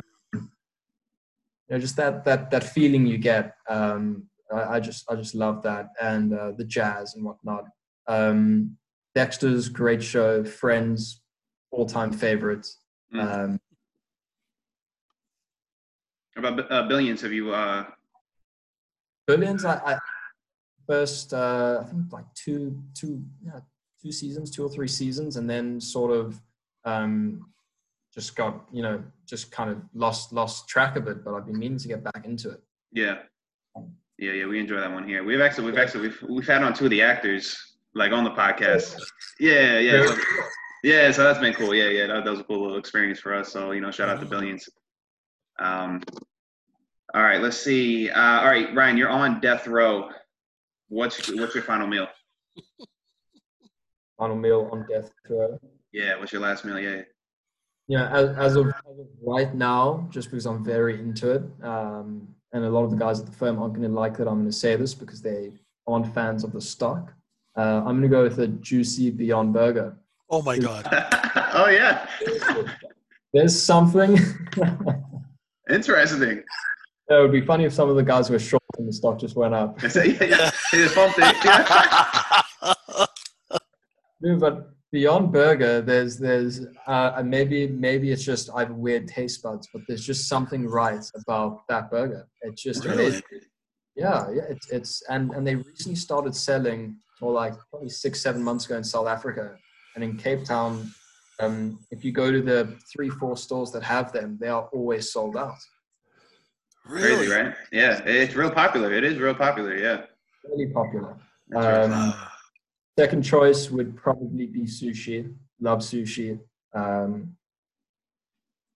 you know just that that that feeling you get. Um, I, I just I just love that and uh, the jazz and whatnot. Um, Dexter's great show. Friends, all time favorites. Mm. Um, About uh, billions, have you? Uh, Billions, I, I first uh, I think like two two yeah, two seasons, two or three seasons, and then sort of um, just got you know just kind of lost lost track of it. But I've been meaning to get back into it. yeah, yeah, yeah. We enjoy that one here. We've actually, we've actually, we've we've had on two of the actors like on the podcast. Yeah, yeah, so, yeah. So that's been cool. Yeah, yeah. That, that was a cool little experience for us. So you know, shout out to billions. Um, all right, let's see. Uh, all right, Ryan, you're on death row. What's what's your final meal? Final meal on death row. Yeah, what's your last meal? Yeah. Yeah, as, as, of, as of right now, just because I'm very into it, um, and a lot of the guys at the firm aren't going to like that I'm going to say this because they aren't fans of the stock. Uh, I'm going to go with a juicy Beyond Burger. Oh my God. oh yeah, There's something. interesting. it would be funny if some of the guys were short and the stock just went up. yeah, yeah. He bumped it. Yeah. No, but Beyond Burger, there's there's uh, maybe maybe it's just I have weird taste buds, but there's just something right about that burger. It's just Really? amazing. Yeah, yeah. It's it's and and they recently started selling, or like probably six seven months ago in South Africa, and in Cape Town. Um, if you go to the three four stores that have them, they are always sold out. really? Crazy, right? Yeah, it's real popular. It is real popular. Yeah. Really popular. Um, Second choice would probably be sushi. Love sushi. Um,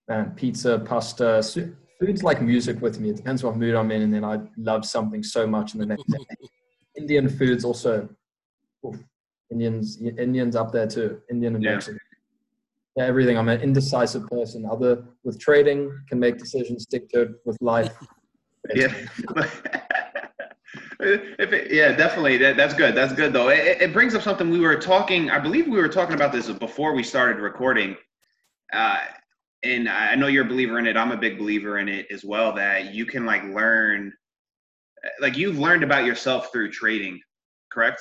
and pizza, pasta. Su- food's like music with me. It depends what mood I'm in, and then I love something so much in the next day. Indian foods also. oof, Indians, Indians up there too. Indian and Yeah. Mexican. Yeah, everything. I'm an indecisive person. Other with trading, can make decisions, stick to it. With life, Yeah. if it, yeah, definitely. That, that's good. That's good though. It, it brings up something we were talking. I believe we were talking about this before we started recording. Uh, and I know you're a believer in it. I'm a big believer in it as well. That you can like learn, like you've learned about yourself through trading, correct?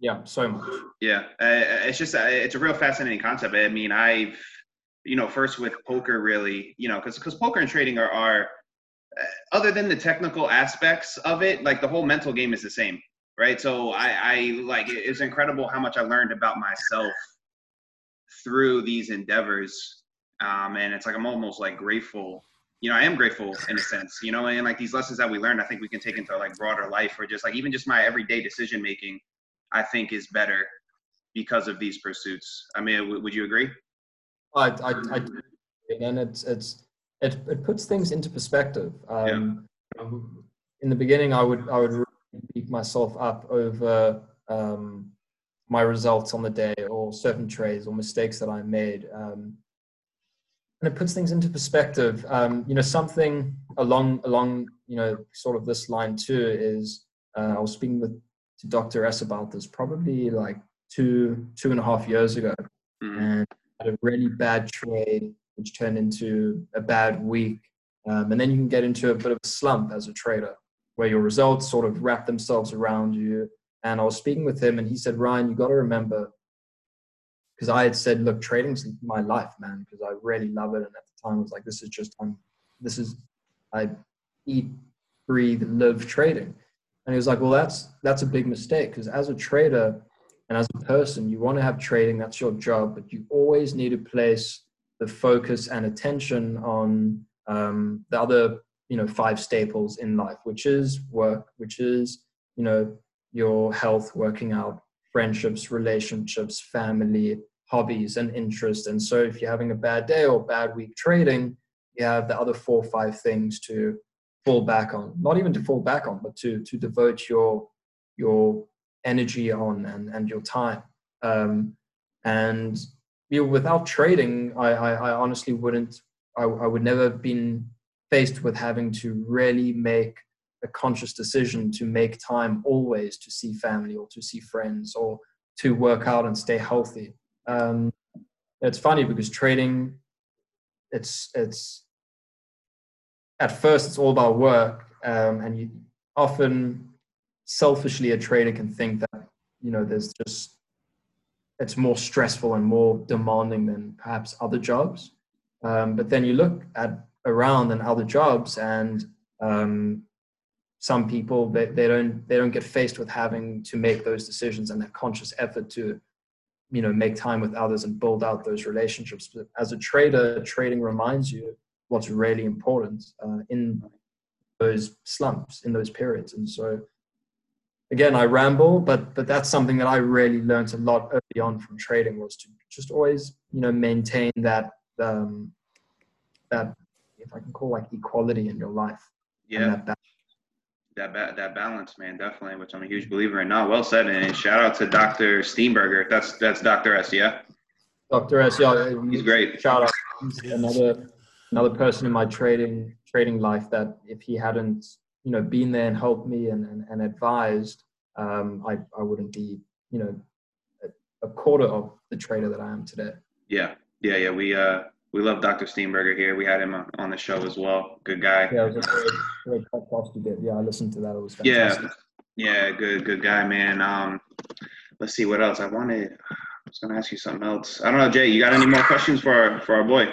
yeah, so much. Yeah, uh, it's just uh, it's a real fascinating concept. I mean, I've you know first with poker really you know because because poker and trading are are uh, other than the technical aspects of it, like the whole mental game is the same, right? So I I like it's incredible how much I learned about myself through these endeavors, um, and it's like I'm almost like grateful. You know, I am grateful in a sense, you know, and like these lessons that we learned, I think we can take into like broader life or just like even just my everyday decision making. I think is better because of these pursuits. I mean, w- would you agree? I, I, I and it's it's it, it puts things into perspective. Um, In the beginning, I would I would really beat myself up over um, my results on the day or certain trades or mistakes that I made. Um, and it puts things into perspective. Um, you know, something along along you know sort of this line too is uh, I was speaking with to Dr. S about this probably like two two and a half years ago, Mhm. and had a really bad trade which turned into a bad week. Um, and then you can get into a bit of a slump as a trader where your results sort of wrap themselves around you. And I was speaking with him and he said, Ryan, you got to remember, because I had said, look, trading's my life, man, because I really love it. And at the time I was like, this is just, I'm, this is, I eat, breathe, live trading. And he was like, well, that's, that's a big mistake because as a trader and as a person, you want to have trading, that's your job, but you always need to place the focus and attention on um, the other you know five staples in life which is work which is you know your health working out friendships relationships family hobbies and interests and so if you're having a bad day or bad week trading you have the other four or five things to fall back on. Not even to fall back on but to to devote your your energy on and and your time. Um, and you know, without trading I, I i honestly wouldn't I, I would never have been faced with having to really make a conscious decision to make time always to see family or to see friends or to work out and stay healthy. Um, it's funny because trading, it's it's at first it's all about work, um, and you often selfishly a trader can think that you know there's just it's more stressful and more demanding than perhaps other jobs. Um, but then you look at around and other jobs and um, some people they, they don't they don't get faced with having to make those decisions and that conscious effort to you know make time with others and build out those relationships but as a trader trading reminds you what's really important uh, in those slumps in those periods and so again i ramble but but that's something that i really learned a lot early on from trading was to just always you know maintain that um, that if I can call like equality in your life. Yeah, that ba- that ba- that balance, man, definitely, which I'm a huge believer in. Not well said, and shout out to Dr. Steenbarger. That's that's Dr. S. Yeah, Dr. S. Yeah, he's great. shout out. Another another person in my trading trading life that if he hadn't you know been there and helped me and and, and advised, um, I I wouldn't be you know a, a quarter of the trader that I am today. Yeah, yeah, yeah. We uh we love Dr. Steenbarger here. We had him on- on the show as well. Good guy. Yeah, it was a great, great podcast you did. Yeah, I listened to that. It was Yeah, yeah, good, good guy, man. Um, let's see what else. I wanted. I was gonna ask you something else. I don't know, Jay. You got any more questions for our, for our boy?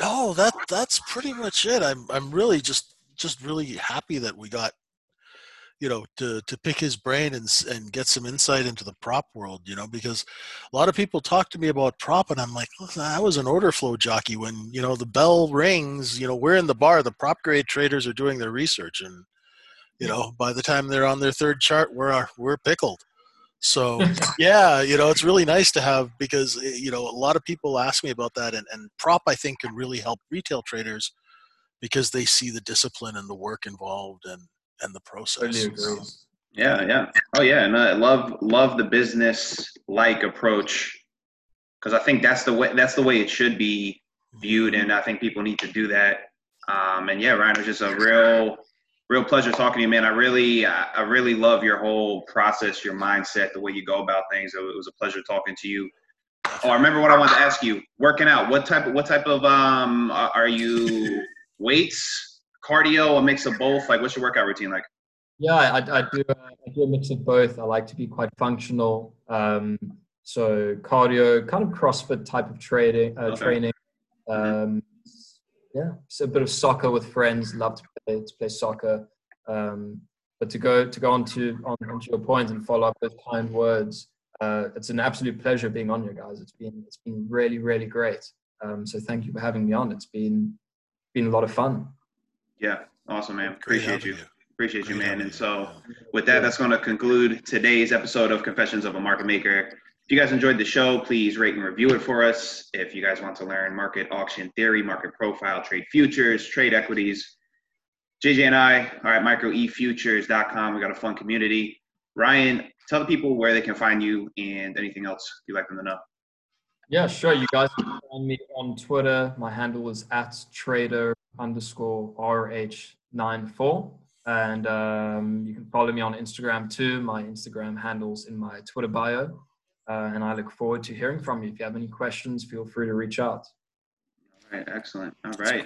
No, that that's pretty much it. I'm I'm really just just really happy that we got you know to to pick his brain and and get some insight into the prop world. You know, because a lot of people talk to me about prop, and I'm like, I was an order flow jockey when you know the bell rings. You know, we're in the bar. The prop grade traders are doing their research, and you know by the time they're on their third chart, we're we're pickled. So yeah, you know, it's really nice to have because eh, you know a lot of people ask me about that, and, and prop I think can really help retail traders because they see the discipline and the work involved and and the process. Totally agree. Yeah, yeah. Oh, yeah. And I love love the business like approach because I think that's the way that's the way it should be viewed, and I think people need to do that. Um, and yeah, Ryan, it was just a real real pleasure talking to you, man. I really I I really love your whole process, your mindset, the way you go about things. It was a pleasure talking to you. Oh, I remember what I wanted to ask you. Working out. What type of what type of um are are you weights, cardio, a mix of both? Like, what's your workout routine like? Yeah, I, I do. uh, I do a mix of both. I like to be quite functional. Um, so cardio, kind of CrossFit type of trading, uh, Okay. training. Mhm. Um, yeah, so a bit of soccer with friends. Love to play to play soccer. Um, but to go to go on to on, onto your point and follow up those kind words, uh, it's an absolute pleasure being on you guys. It's been it's been really really great. Um, so thank you for having me on. It's been been a lot of fun. Yeah, awesome, man. Appreciate having you. Appreciate you, man. having And so, with that, that's going to conclude today's episode of Confessions of a Market Maker. If you guys enjoyed the show, please rate and review it for us. If you guys want to learn market auction theory, market profile, trade futures, trade equities, JJ and I are at microefutures.com. We got a fun community. Ryan, tell the people where they can find you and anything else you'd like them to know. Yeah, sure. You guys can find me on Twitter. My handle is at trader underscore RH94. And um, you can follow me on Instagram too. My Instagram handle's in my Twitter bio. Uh, and I look forward to hearing from you. If you have any questions, feel free to reach out. All right, excellent. All right.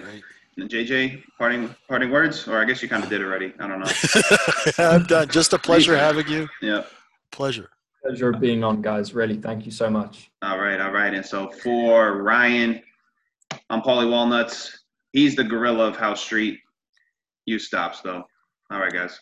And JJ, parting parting words, or I guess you kind of did already. I don't know. I'm done. Just a pleasure having you. Yeah. Pleasure. Pleasure of being on, guys. Really, thank you so much. All right, all right. And so for Ryan, I'm Paulie Walnuts. He's the gorilla of House Street. You stops though. All right, guys.